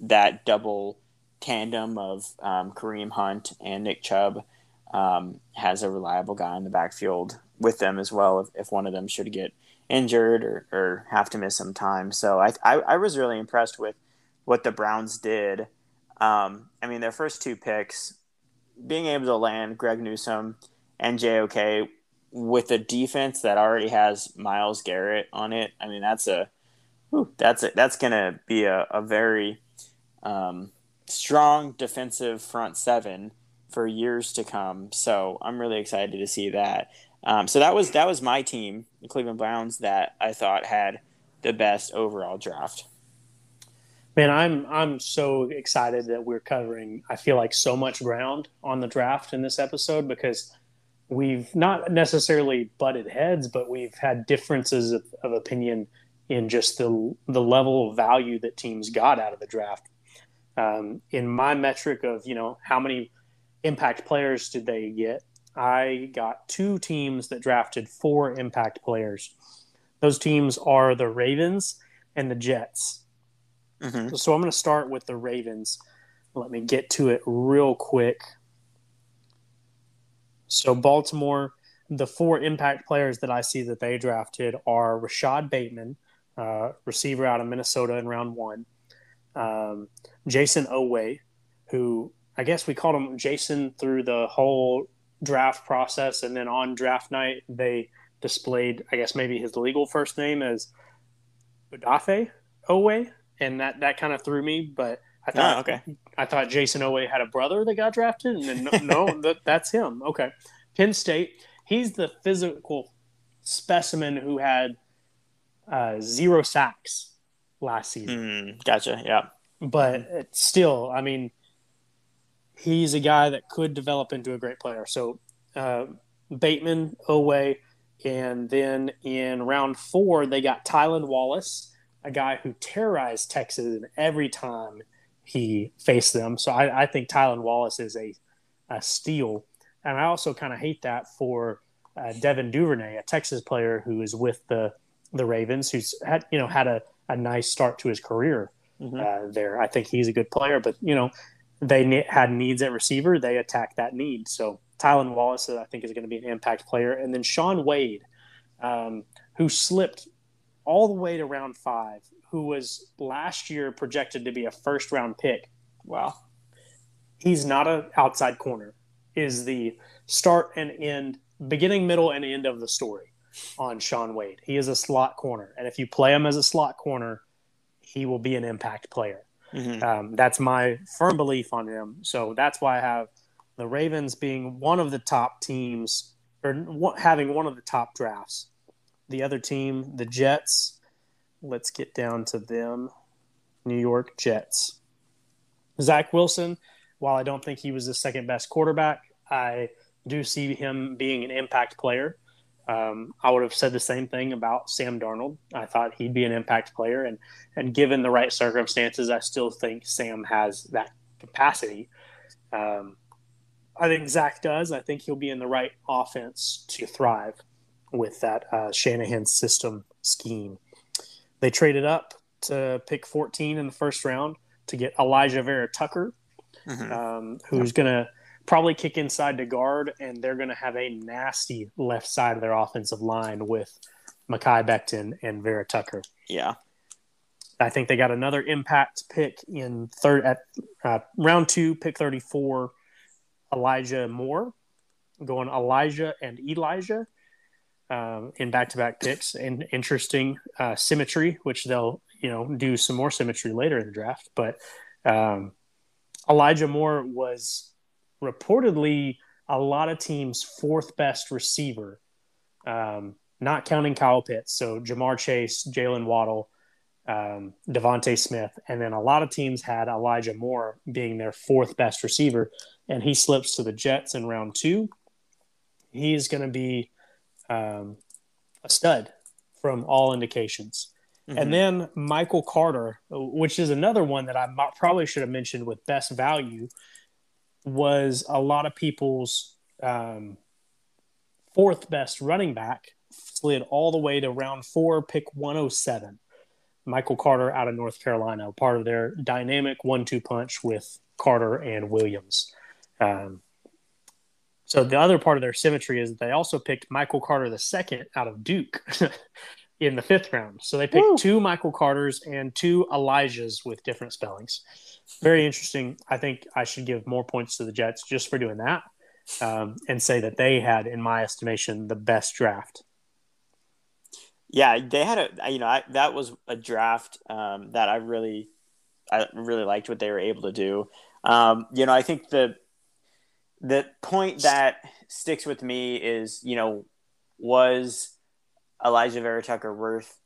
that double tandem of um, Kareem Hunt and Nick Chubb um, has a reliable guy in the backfield with them as well if, if one of them should get injured or, or have to miss some time. So I, I, I was really impressed with what the Browns did. Um, I mean, their first two picks, being able to land Greg Newsome and JOK with a defense that already has Myles Garrett on it. I mean, that's a whew, that's a, that's going to be a, a very um, strong defensive front seven for years to come. So I'm really excited to see that. Um, so that was that was my team, the Cleveland Browns, that I thought had the best overall draft. Man, I'm I'm so excited that we're covering. I feel like so much ground on the draft in this episode because we've not necessarily butted heads, but we've had differences of, of opinion in just the the level of value that teams got out of the draft. Um, in my metric of you know how many impact players did they get, I got two teams that drafted four impact players. Those teams are the Ravens and the Jets. Mm-hmm. So I'm going to start with the Ravens. Let me get to it real quick. So Baltimore, the four impact players that I see that they drafted are Rashod Bateman, uh, receiver out of Minnesota in round one, um, Jayson Oweh, who I guess we called him Jason through the whole draft process, and then on draft night they displayed, I guess maybe his legal first name as Odafe Oweh, and that that kind of threw me, but. I thought oh, okay. I thought Jason Oweh had a brother that got drafted, and then no, no (laughs) that, that's him. Okay, Penn State. He's the physical specimen who had uh, zero sacks last season. Mm, gotcha. Yeah, but still, I mean, he's a guy that could develop into a great player. So uh, Bateman, Oweh, and then in round four they got Tylan Wallace, a guy who terrorized Texas every time he faced them. So I, I think Tylan Wallace is a, a steal. And I also kind of hate that for uh, Devin Duvernay, a Texas player who is with the the Ravens, who's had you know had a, a nice start to his career mm-hmm. uh, there. I think he's a good player, but you know they ne- had needs at receiver, they attacked that need. So Tylan Wallace, I think, is going to be an impact player, and then Shaun Wade, um, who slipped all the way to round five who was last year projected to be a first round pick. Wow. He's not an outside corner, is the start and end, beginning, middle, and end of the story on Shaun Wade. He is a slot corner. And if you play him as a slot corner, he will be an impact player. Mm-hmm. Um, that's my firm belief on him. So that's why I have the Ravens being one of the top teams or having one of the top drafts. The other team, the Jets, let's get down to them. New York Jets. Zach Wilson, while I don't think he was the second best quarterback, I do see him being an impact player. Um, I would have said the same thing about Sam Darnold. I thought he'd be an impact player, and and given the right circumstances, I still think Sam has that capacity. Um, I think Zach does. I think he'll be in the right offense to thrive with that uh, Shanahan system scheme. They traded up to pick 14 in the first round to get Alijah Vera Tucker, mm-hmm. um, who's going to probably kick inside to guard, and they're going to have a nasty left side of their offensive line with Mekhi Becton and Vera Tucker. Yeah. I think they got another impact pick in third at uh, round two, pick 34, Elijah Moore, going Elijah and Elijah um, in back-to-back picks and interesting uh, symmetry, which they'll you know do some more symmetry later in the draft. But um, Elijah Moore was reportedly a lot of teams' fourth best receiver, um, not counting Kyle Pitts. So Ja'Marr Chase, Jaylen Waddle, um, DeVonta Smith, and then a lot of teams had Elijah Moore being their fourth best receiver, and he slips to the Jets in round two. He's going to be um, a stud from all indications. Mm-hmm. And then Michael Carter, which is another one that I probably should have mentioned with best value, was a lot of people's um, fourth best running back, slid all the way to round four, pick 107. Michael Carter out of North Carolina, part of their dynamic one-two punch with Carter and Williams. Um, so the other part of their symmetry is that they also picked Michael Carter the second out of Duke (laughs) in the fifth round. So they picked Woo. two Michael Carters and two Elijahs with different spellings. Very interesting. I think I should give more points to the Jets just for doing that, um, and say that they had, in my estimation, the best draft. Yeah, they had a you know I, that was a draft um, that I really I really liked what they were able to do. Um, you know, I think the the point that sticks with me is, you know, was Alijah Vera-Tucker worth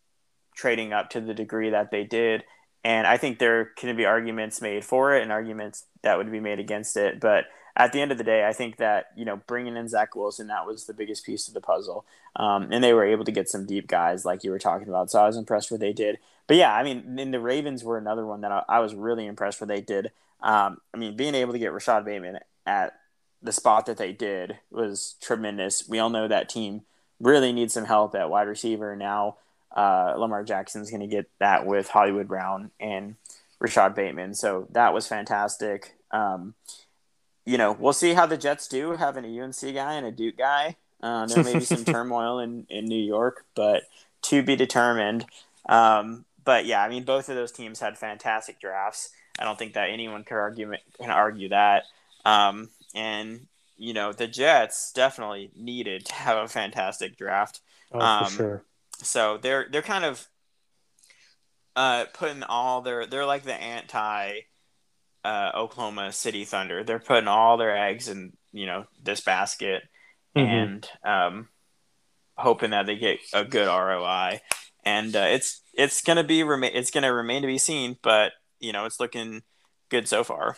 trading up to the degree that they did? And I think there can be arguments made for it and arguments that would be made against it. But at the end of the day, I think that, you know, bringing in Zach Wilson, that was the biggest piece of the puzzle. Um, and they were able to get some deep guys like you were talking about. So I was impressed what they did. But yeah, I mean, and the Ravens were another one that I, I was really impressed what they did. Um, I mean, being able to get Rashod Bateman at the spot that they did was tremendous. We all know that team really needs some help at wide receiver. Now, uh, Lamar Jackson's going to get that with Hollywood Brown and Rashod Bateman. So that was fantastic. Um, you know, we'll see how the Jets do having a UNC guy and a Duke guy. Uh, there may be some (laughs) turmoil in, in New York, but to be determined. Um, but yeah, I mean, both of those teams had fantastic drafts. I don't think that anyone can argue can argue that. Um, and you know the Jets definitely needed to have a fantastic draft. Oh, um, for sure. So they're they're kind of uh, putting all their they're like the anti uh, Oklahoma City Thunder. They're putting all their eggs in you know this basket mm-hmm. and um, hoping that they get a good ROI. And uh, it's it's gonna be remain it's gonna remain to be seen, but you know it's looking good so far.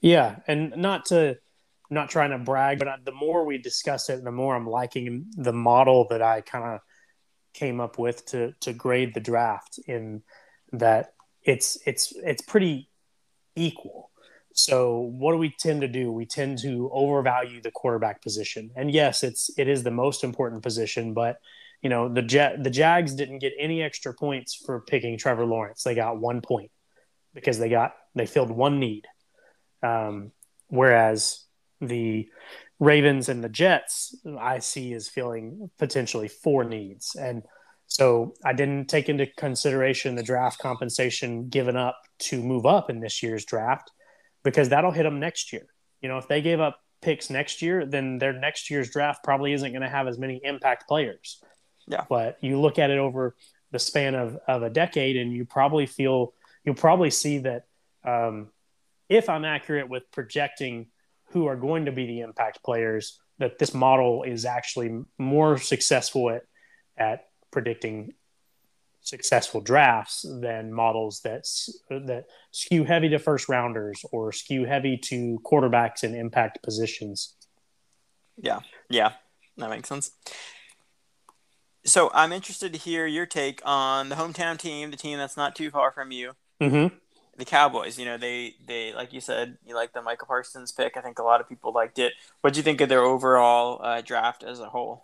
Yeah, and not to not trying to brag, but I, the more we discuss it, the more I'm liking the model that I kind of came up with to to grade the draft in that it's it's it's pretty equal. So what do we tend to do? We tend to overvalue the quarterback position. And yes, it's it is the most important position, but you know, the Jet the Jags didn't get any extra points for picking Trevor Lawrence. They got 1 point because they got they filled one need. Um, whereas the Ravens and the Jets, I see as feeling potentially four needs. And so I didn't take into consideration the draft compensation given up to move up in this year's draft because that'll hit them next year. You know, if they gave up picks next year, then their next year's draft probably isn't going to have as many impact players. Yeah. But you look at it over the span of, of a decade and you probably feel, you'll probably see that um, if I'm accurate with projecting who are going to be the impact players, that this model is actually more successful at, at predicting successful drafts than models that that skew heavy to first rounders or skew heavy to quarterbacks in impact positions. Yeah, yeah, that makes sense. So I'm interested to hear your take on the hometown team, the team that's not too far from you. Mm-hmm the Cowboys. You know, they they like you said, you like the Michael Parsons pick. I think a lot of people liked it. What do you think of their overall uh, draft as a whole?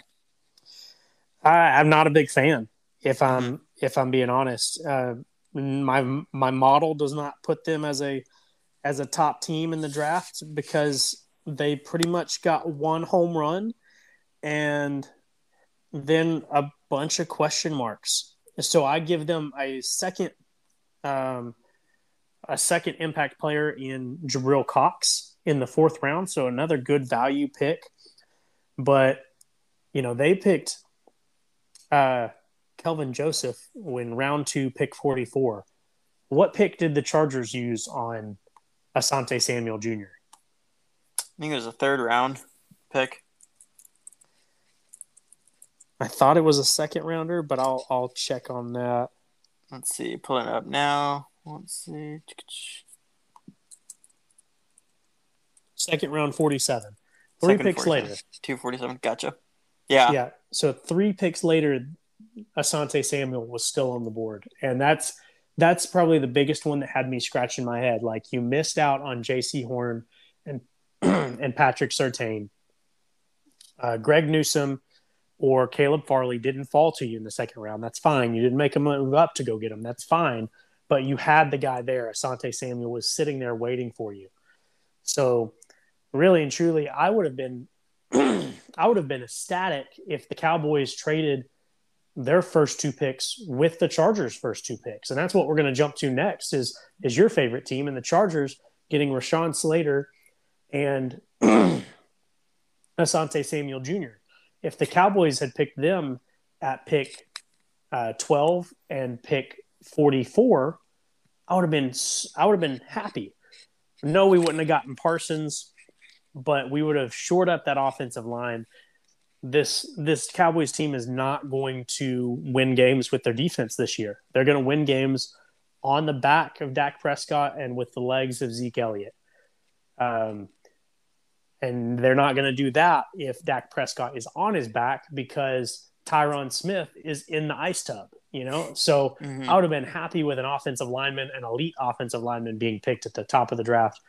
I, am not a big fan. If I'm if I'm being honest, uh, my my model does not put them as a as a top team in the draft because they pretty much got one home run and then a bunch of question marks. So I give them a second um, a second impact player in Jabril Cox in the fourth round, so another good value pick. But you know they picked uh, Kelvin Joseph when round two, pick forty four. What pick did the Chargers use on Asante Samuel Jr.? I think it was a third round pick. I thought it was a second rounder, but I'll I'll check on that. Let's see, pulling it up now. Let's see. Second round, 47. Three Second picks 47. later. 247. Gotcha. Yeah. Yeah. So three picks later, Asante Samuel was still on the board. And that's that's probably the biggest one that had me scratching my head. Like you missed out on Jaycee Horn and (clears throat) and Patrick Surtain. Uh, Greg Newsome or Caleb Farley didn't fall to you in the second round. That's fine. You didn't make a move up to go get him. That's fine. But you had the guy there. Asante Samuel was sitting there waiting for you. So, really and truly, I would have been, (clears throat) I would have been ecstatic if the Cowboys traded their first two picks with the Chargers' first two picks, and that's what we're going to jump to next. Is is your favorite team and the Chargers getting Rashawn Slater and (clears throat) Asante Samuel Jr. If the Cowboys had picked them at pick uh, 12 and pick 44, I would have been I would have been happy. No, we wouldn't have gotten Parsons, but we would have shored up that offensive line. This this Cowboys team is not going to win games with their defense this year. They're going to win games on the back of Dak Prescott and with the legs of Zeke Elliott. Um, and they're not going to do that if Dak Prescott is on his back because Tyron Smith is in the ice tub, you know? So mm-hmm. I would have been happy with an offensive lineman, an elite offensive lineman being picked at the top of the draft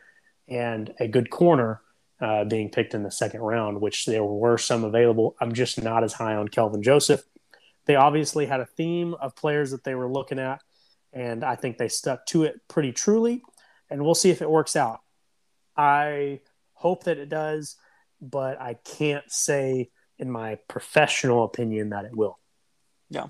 and a good corner uh, being picked in the second round, which there were some available. I'm just not as high on Kelvin Joseph. They obviously had a theme of players that they were looking at, and I think they stuck to it pretty truly. And we'll see if it works out. I hope that it does, but I can't say in my professional opinion that it will. Yeah.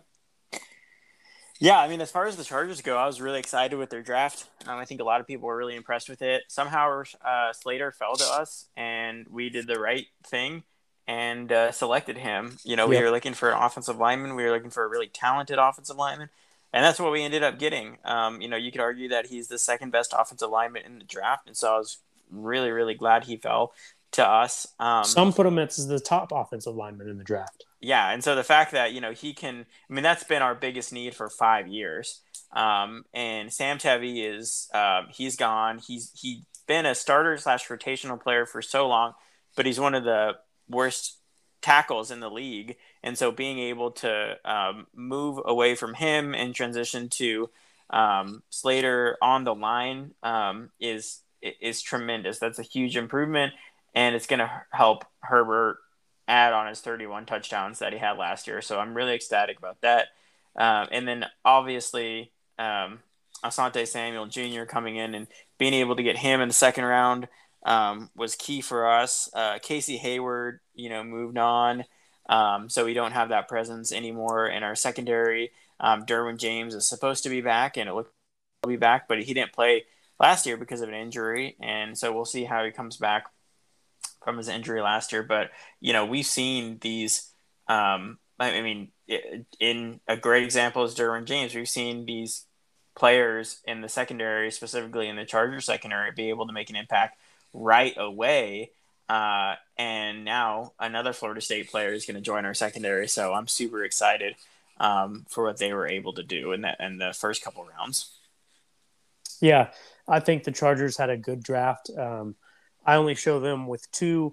Yeah, I mean, as far as the Chargers go, I was really excited with their draft. Um, I think a lot of people were really impressed with it. Somehow, uh, Slater fell to us, and we did the right thing and uh, selected him. You know, we were looking for an offensive lineman. We were looking for a really talented offensive lineman, and that's what we ended up getting. Um, you know, you could argue that he's the second best offensive lineman in the draft, and so I was really, really glad he fell to us. Um, Some put him as the top offensive lineman in the draft. Yeah, and so the fact that you know he can, I mean, that's been our biggest need for five years. Um, and Sam Tevi is um, he's gone. He's he been a starter slash rotational player for so long, but he's one of the worst tackles in the league. And so being able to um, move away from him and transition to um, Slater on the line um, is is tremendous. That's a huge improvement, and it's going to help Herbert add on his 31 touchdowns that he had last year. So I'm really ecstatic about that. Um, and then obviously, um, Asante Samuel Jr. coming in and being able to get him in the second round um, was key for us. Uh, Casey Hayward, you know, moved on. Um, so we don't have that presence anymore in our secondary. Um, Derwin James is supposed to be back, and it looked to be back, but he didn't play last year because of an injury, and so we'll see how he comes back from his injury last year. But you know, we've seen these. Um, I mean, in a great example is Derwin James. We've seen these players in the secondary, specifically in the Charger secondary, be able to make an impact right away. Uh, and now another Florida State player is going to join our secondary. So I'm super excited um, for what they were able to do in the in the first couple rounds. Yeah, I think the Chargers had a good draft. Um, I only show them with two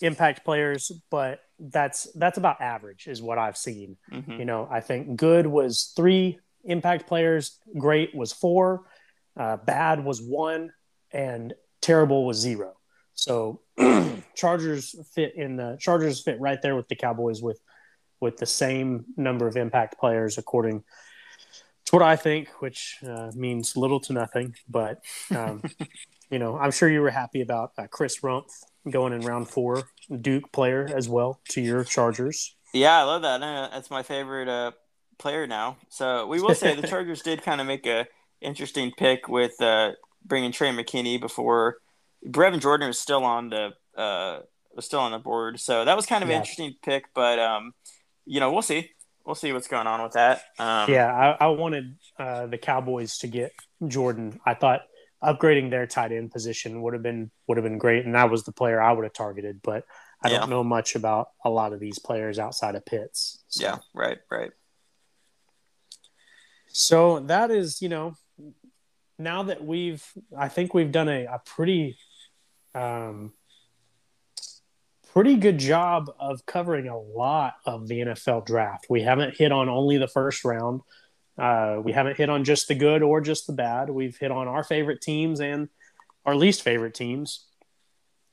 impact players, but that's that's about average, is what I've seen. Mm-hmm. You know, I think good was three impact players, great was four, uh, bad was one, and terrible was zero. So (clears throat) Chargers fit in the Chargers fit right there with the Cowboys with with the same number of impact players according to what I think, which uh, means little to nothing. But um, (laughs) you know, I'm sure you were happy about uh, Chris Rumph going in round four, Duke player as well to your Chargers. Yeah, I love that. That's my favorite uh, player now. So we will say the (laughs) Chargers did kind of make a interesting pick with uh, bringing Tre' McKitty before Brevin Jordan was still on the uh, was still on the board. So that was kind of yeah. an interesting pick, but um, you know, we'll see we'll see what's going on with that. Um, yeah, I, I wanted uh, the Cowboys to get Jordan. I thought upgrading their tight end position would have been would have been great, and that was the player I would have targeted. But I yeah. don't know much about a lot of these players outside of Pitts. So. Yeah, right, right. So that is, you know, now that we've, I think we've done a, a pretty um, pretty good job of covering a lot of the NFL draft. We haven't hit on only the first round. Uh, we haven't hit on just the good or just the bad. We've hit on our favorite teams and our least favorite teams.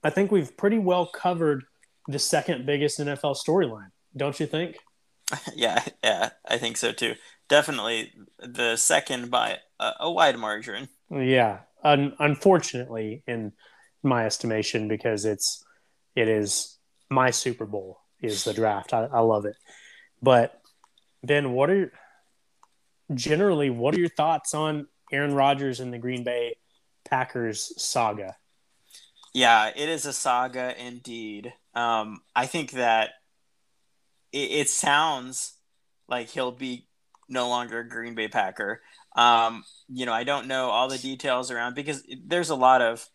I think we've pretty well covered the second biggest NFL storyline. Don't you think? (laughs) yeah, yeah, I think so too. Definitely the second by a, a wide margin. Yeah, Un- unfortunately, in my estimation, because it's it is my Super Bowl is the draft. I, I love it. But Ben, what are generally what are your thoughts on Aaron Rodgers and the Green Bay Packers saga? Yeah, it is a saga indeed. Um, I think that it, it, sounds like he'll be no longer a Green Bay Packer. Um, you know, I don't know all the details around because there's a lot of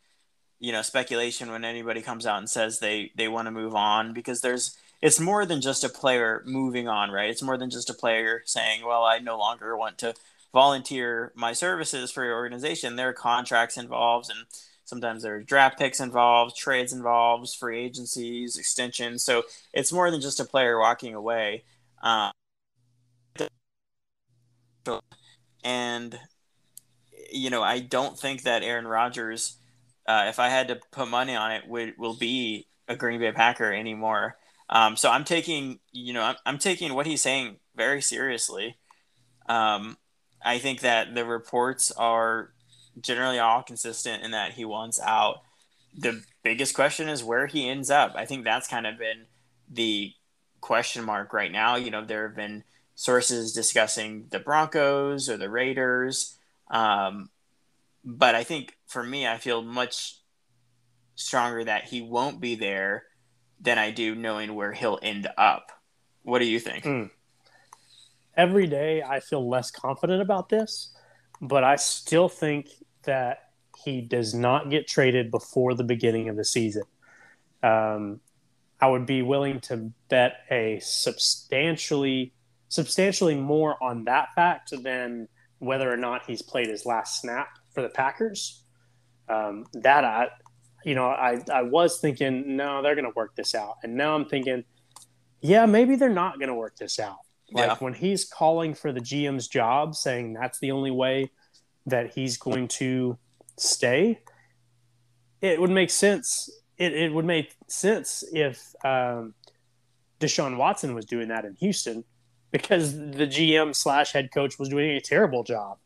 you know speculation when anybody comes out and says they they want to move on because there's it's more than just a player moving on, right? It's more than just a player saying, "Well, I no longer want to volunteer my services for your organization." There are contracts involved, and sometimes there are draft picks involved, trades involved, free agencies, extensions. So it's more than just a player walking away. Um, and you know, I don't think that Aaron Rodgers, uh, if I had to put money on it, would will be a Green Bay Packer anymore. Um, so I'm taking, you know, I'm, I'm, taking what he's saying very seriously. Um, I think that the reports are generally all consistent in that he wants out. The biggest question is where he ends up. I think that's kind of been the question mark right now. You know, there have been sources discussing the Broncos or the Raiders. Um, but I think for me, I feel much stronger that he won't be there than I do knowing where he'll end up. What do you think? Mm. Every day I feel less confident about this, but I still think that he does not get traded before the beginning of the season. Um, I would be willing to bet a substantially substantially more on that fact than whether or not he's played his last snap for the Packers. Um, that I you know, I, I was thinking, no, they're going to work this out. And now I'm thinking, yeah, maybe they're not going to work this out. Like yeah. when he's calling for the GM's job, saying that's the only way that he's going to stay, it would make sense. It, it would make sense if um, Deshaun Watson was doing that in Houston because the GM slash head coach was doing a terrible job.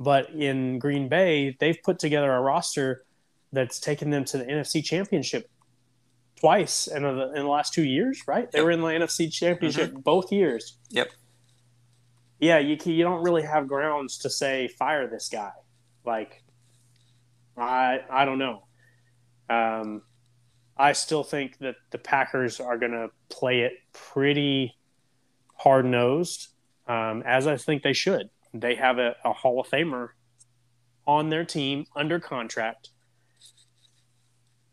But in Green Bay, they've put together a roster that's taken them to the NFC Championship twice in the, in the last two years, right? They yep. were in the NFC Championship mm-hmm. both years. Yep. Yeah, you you don't really have grounds to say fire this guy. Like, I I don't know. Um, I still think that the Packers are going to play it pretty hard nosed, um, as I think they should. They have a, a Hall of Famer on their team under contract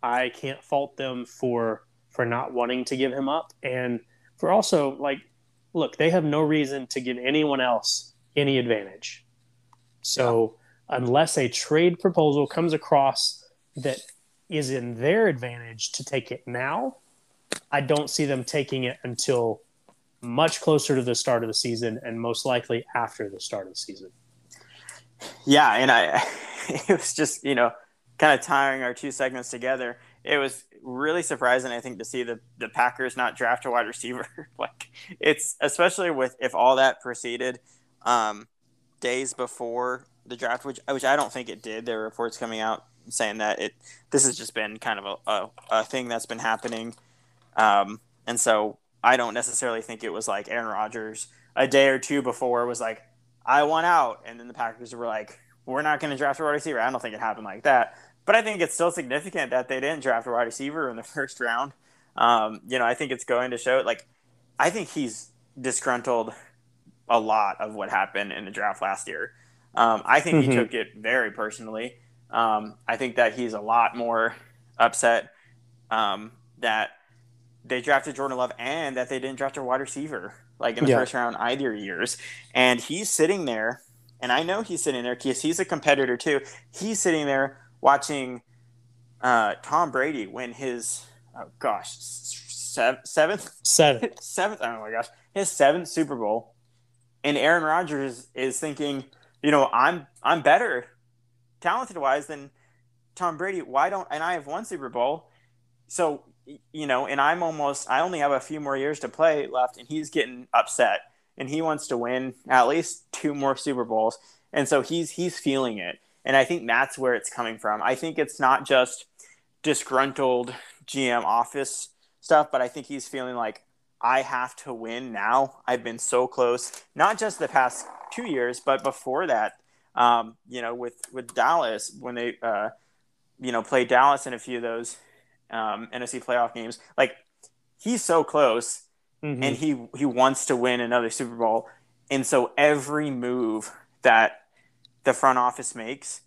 I can't fault them for for not wanting to give him up and for also like look, they have no reason to give anyone else any advantage. So unless a trade proposal comes across that is in their advantage to take it now, I don't see them taking it until much closer to the start of the season and most likely after the start of the season. Yeah, and I (laughs) it was just, you know, kind of tying our two segments together, it was really surprising, I think, to see the, the Packers not draft a wide receiver. (laughs) like it's especially with if all that proceeded um, days before the draft, which which I don't think it did. There are reports coming out saying that it this has just been kind of a, a, a thing that's been happening, um, and so I don't necessarily think it was like Aaron Rodgers a day or two before was like I want out, and then the Packers were like, we're not going to draft a wide receiver. I don't think it happened like that. But I think it's still significant that they didn't draft a wide receiver in the first round. Um, you know, I think it's going to show. Like, I think he's disgruntled a lot of what happened in the draft last year. Um, I think mm-hmm. he took it very personally. Um, I think that he's a lot more upset um, that they drafted Jordan Love and that they didn't draft a wide receiver like in the yeah. first round either years. And he's sitting there, and I know he's sitting there because he's a competitor too. He's sitting there watching uh, Tom Brady win his oh gosh seventh seventh? Seventh. (laughs) Seventh? Oh my gosh. His seventh Super Bowl, and Aaron Rodgers is thinking, you know, I'm I'm better, talented wise than Tom Brady. Why don't and I have one Super Bowl, so you know, and I'm almost I only have a few more years to play left, and he's getting upset, and he wants to win at least two more Super Bowls, and so he's he's feeling it, and I think that's where it's coming from. I think it's not just disgruntled GM office stuff, but I think he's feeling like I have to win now. I've been so close, not just the past two years, but before that. Um, you know, with with Dallas when they uh, you know played Dallas in a few of those um, NFC playoff games, like he's so close, mm-hmm. and he he wants to win another Super Bowl, and so every move that the front office makes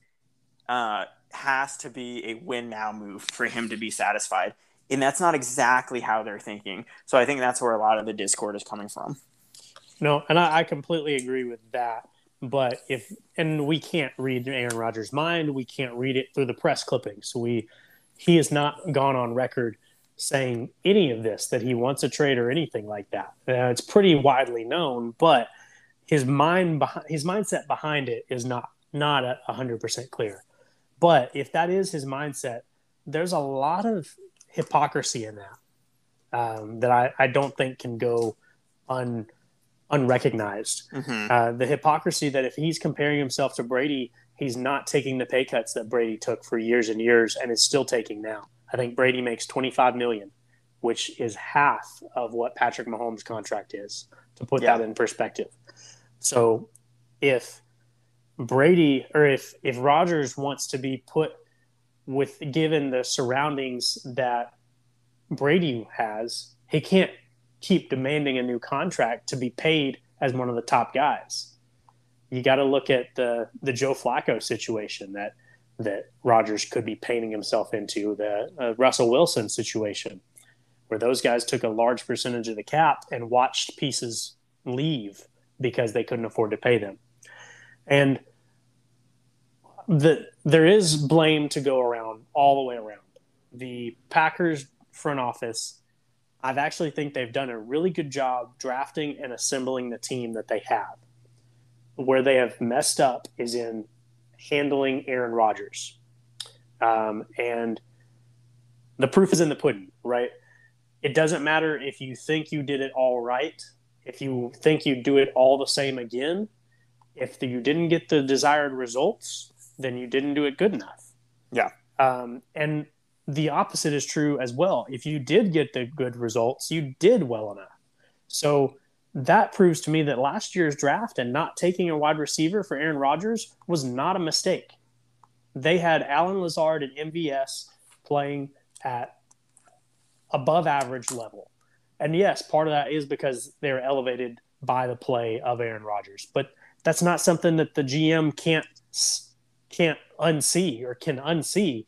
uh, has to be a win now move for him to be satisfied and that's not exactly how they're thinking. So I think that's where a lot of the discord is coming from. No, and I, I completely agree with that. But if and we can't read Aaron Rodgers' mind, we can't read it through the press clippings. We he has not gone on record saying any of this that he wants a trade or anything like that. Uh, it's pretty widely known, but his mind behind his mindset behind it is not not a hundred percent clear. But if that is his mindset, there's a lot of hypocrisy in that um, that I, I don't think can go un, unrecognized. Mm-hmm. Uh, the hypocrisy that if he's comparing himself to Brady, he's not taking the pay cuts that Brady took for years and years and is still taking now. I think Brady makes 25 million, which is half of what Patrick Mahomes' contract is, to put yeah. that in perspective. So if Brady or if if Rodgers wants to be put with given the surroundings that Brady has, he can't keep demanding a new contract to be paid as one of the top guys. You got to look at the the Joe Flacco situation that that Rodgers could be painting himself into, the uh, Russell Wilson situation, where those guys took a large percentage of the cap and watched pieces leave because they couldn't afford to pay them. And the there is blame to go around all the way around. The Packers front office, I've actually think they've done a really good job drafting and assembling the team that they have. Where they have messed up is in handling Aaron Rodgers. Um, and the proof is in the pudding, right? It doesn't matter if you think you did it all right, if you think you'd do it all the same again, if you didn't get the desired results, then you didn't do it good enough. Yeah. Um, and the opposite is true as well. If you did get the good results, you did well enough. So that proves to me that last year's draft and not taking a wide receiver for Aaron Rodgers was not a mistake. They had Allen Lazard and MVS playing at above average level. And yes, part of that is because they're elevated by the play of Aaron Rodgers. But that's not something that the GM can't can't unsee or can unsee.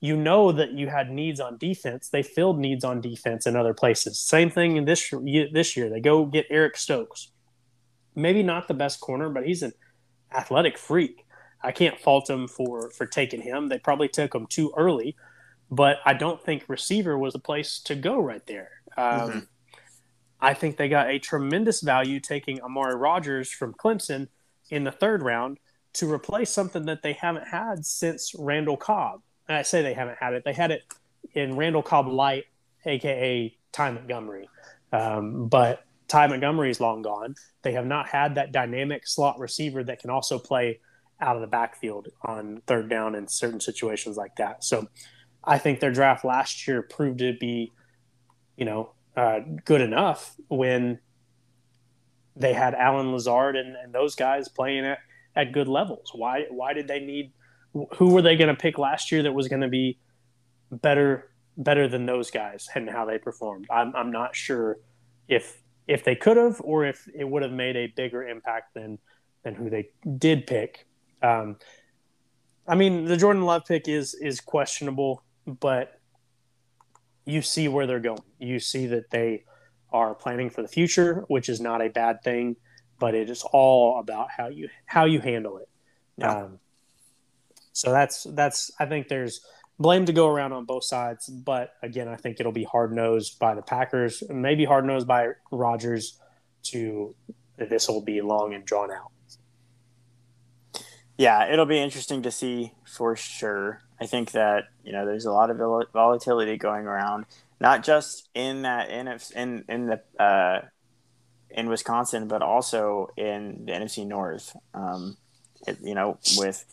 You know that you had needs on defense. They filled needs on defense in other places. Same thing in this this year. They go get Eric Stokes. Maybe not the best corner, but he's an athletic freak. I can't fault him for for taking him. They probably took him too early, but I don't think receiver was the place to go right there. Um, mm-hmm. I think they got a tremendous value taking Amari Rodgers from Clemson in the third round to replace something that they haven't had since Randall Cobb. And I say they haven't had it; they had it in Randall Cobb Light, aka Ty Montgomery. Um, but Ty Montgomery is long gone. They have not had that dynamic slot receiver that can also play out of the backfield on third down in certain situations like that. So I think their draft last year proved to be, you know, uh, good enough when they had Allen Lazard and, and those guys playing at at good levels. Why why did they need who were they going to pick last year that was going to be better better than those guys and how they performed? I'm I'm not sure if if they could have or if it would have made a bigger impact than than who they did pick. Um, I mean, the Jordan Love pick is is questionable, but you see where they're going. You see that they are planning for the future, which is not a bad thing but it is all about how you how you handle it. Yeah. Um, so that's that's I think there's blame to go around on both sides, but again, I think it'll be hard nosed by the Packers, maybe hard nosed by Rodgers. To this will be long and drawn out. Yeah, it'll be interesting to see for sure. I think that you know there's a lot of vol- volatility going around, not just in that in in in the uh, in Wisconsin, but also in the NFC North. Um, it, you know, with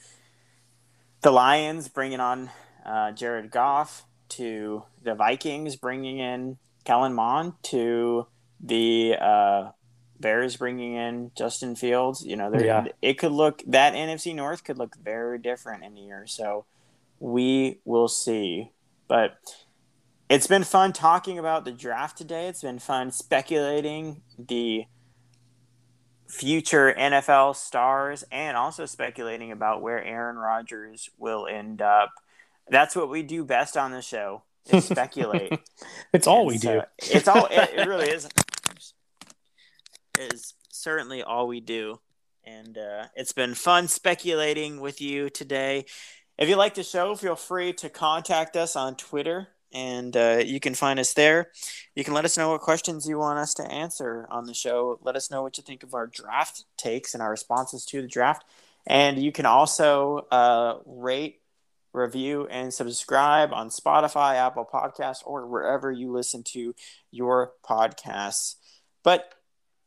the Lions bringing on uh, Jared Goff to the Vikings bringing in Kellen Mond to the uh, Bears bringing in Justin Fields. You know, yeah. it could look that NFC North could look very different in a year. So we will see. But it's been fun talking about the draft today. It's been fun speculating the future NFL stars and also speculating about where Aaron Rodgers will end up. That's what we do best on the show is (laughs) speculate. it's all we do. it's all it, it really is is certainly all we do. And uh, it's been fun speculating with you today. If you like the show, feel free to contact us on Twitter, and uh, you can find us there. You can let us know what questions you want us to answer on the show. Let us know what you think of our draft takes and our responses to the draft. And you can also uh, rate, review, and subscribe on Spotify, Apple Podcasts, or wherever you listen to your podcasts. But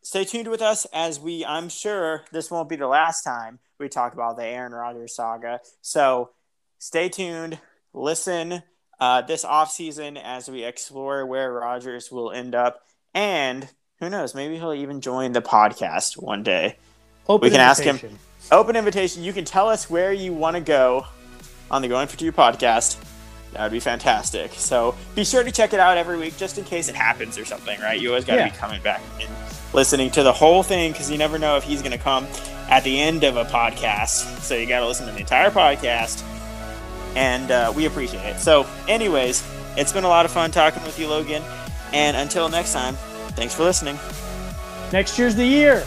stay tuned with us as we, I'm sure this won't be the last time we talk about the Aaron Rodgers saga. So stay tuned, listen uh, this offseason as we explore where Rodgers will end up. And who knows, maybe he'll even join the podcast one day. Open we can invitation. ask him. Open invitation. You can tell us where you want to go on the Going for Two podcast. That would be fantastic. So be sure to check it out every week just in case it happens or something, right? You always got to yeah. be coming back and listening to the whole thing because you never know if he's going to come at the end of a podcast. So you got to listen to the entire podcast, and uh, we appreciate it. So, anyways, it's been a lot of fun talking with you, Logan. And until next time, thanks for listening. Next year's the year.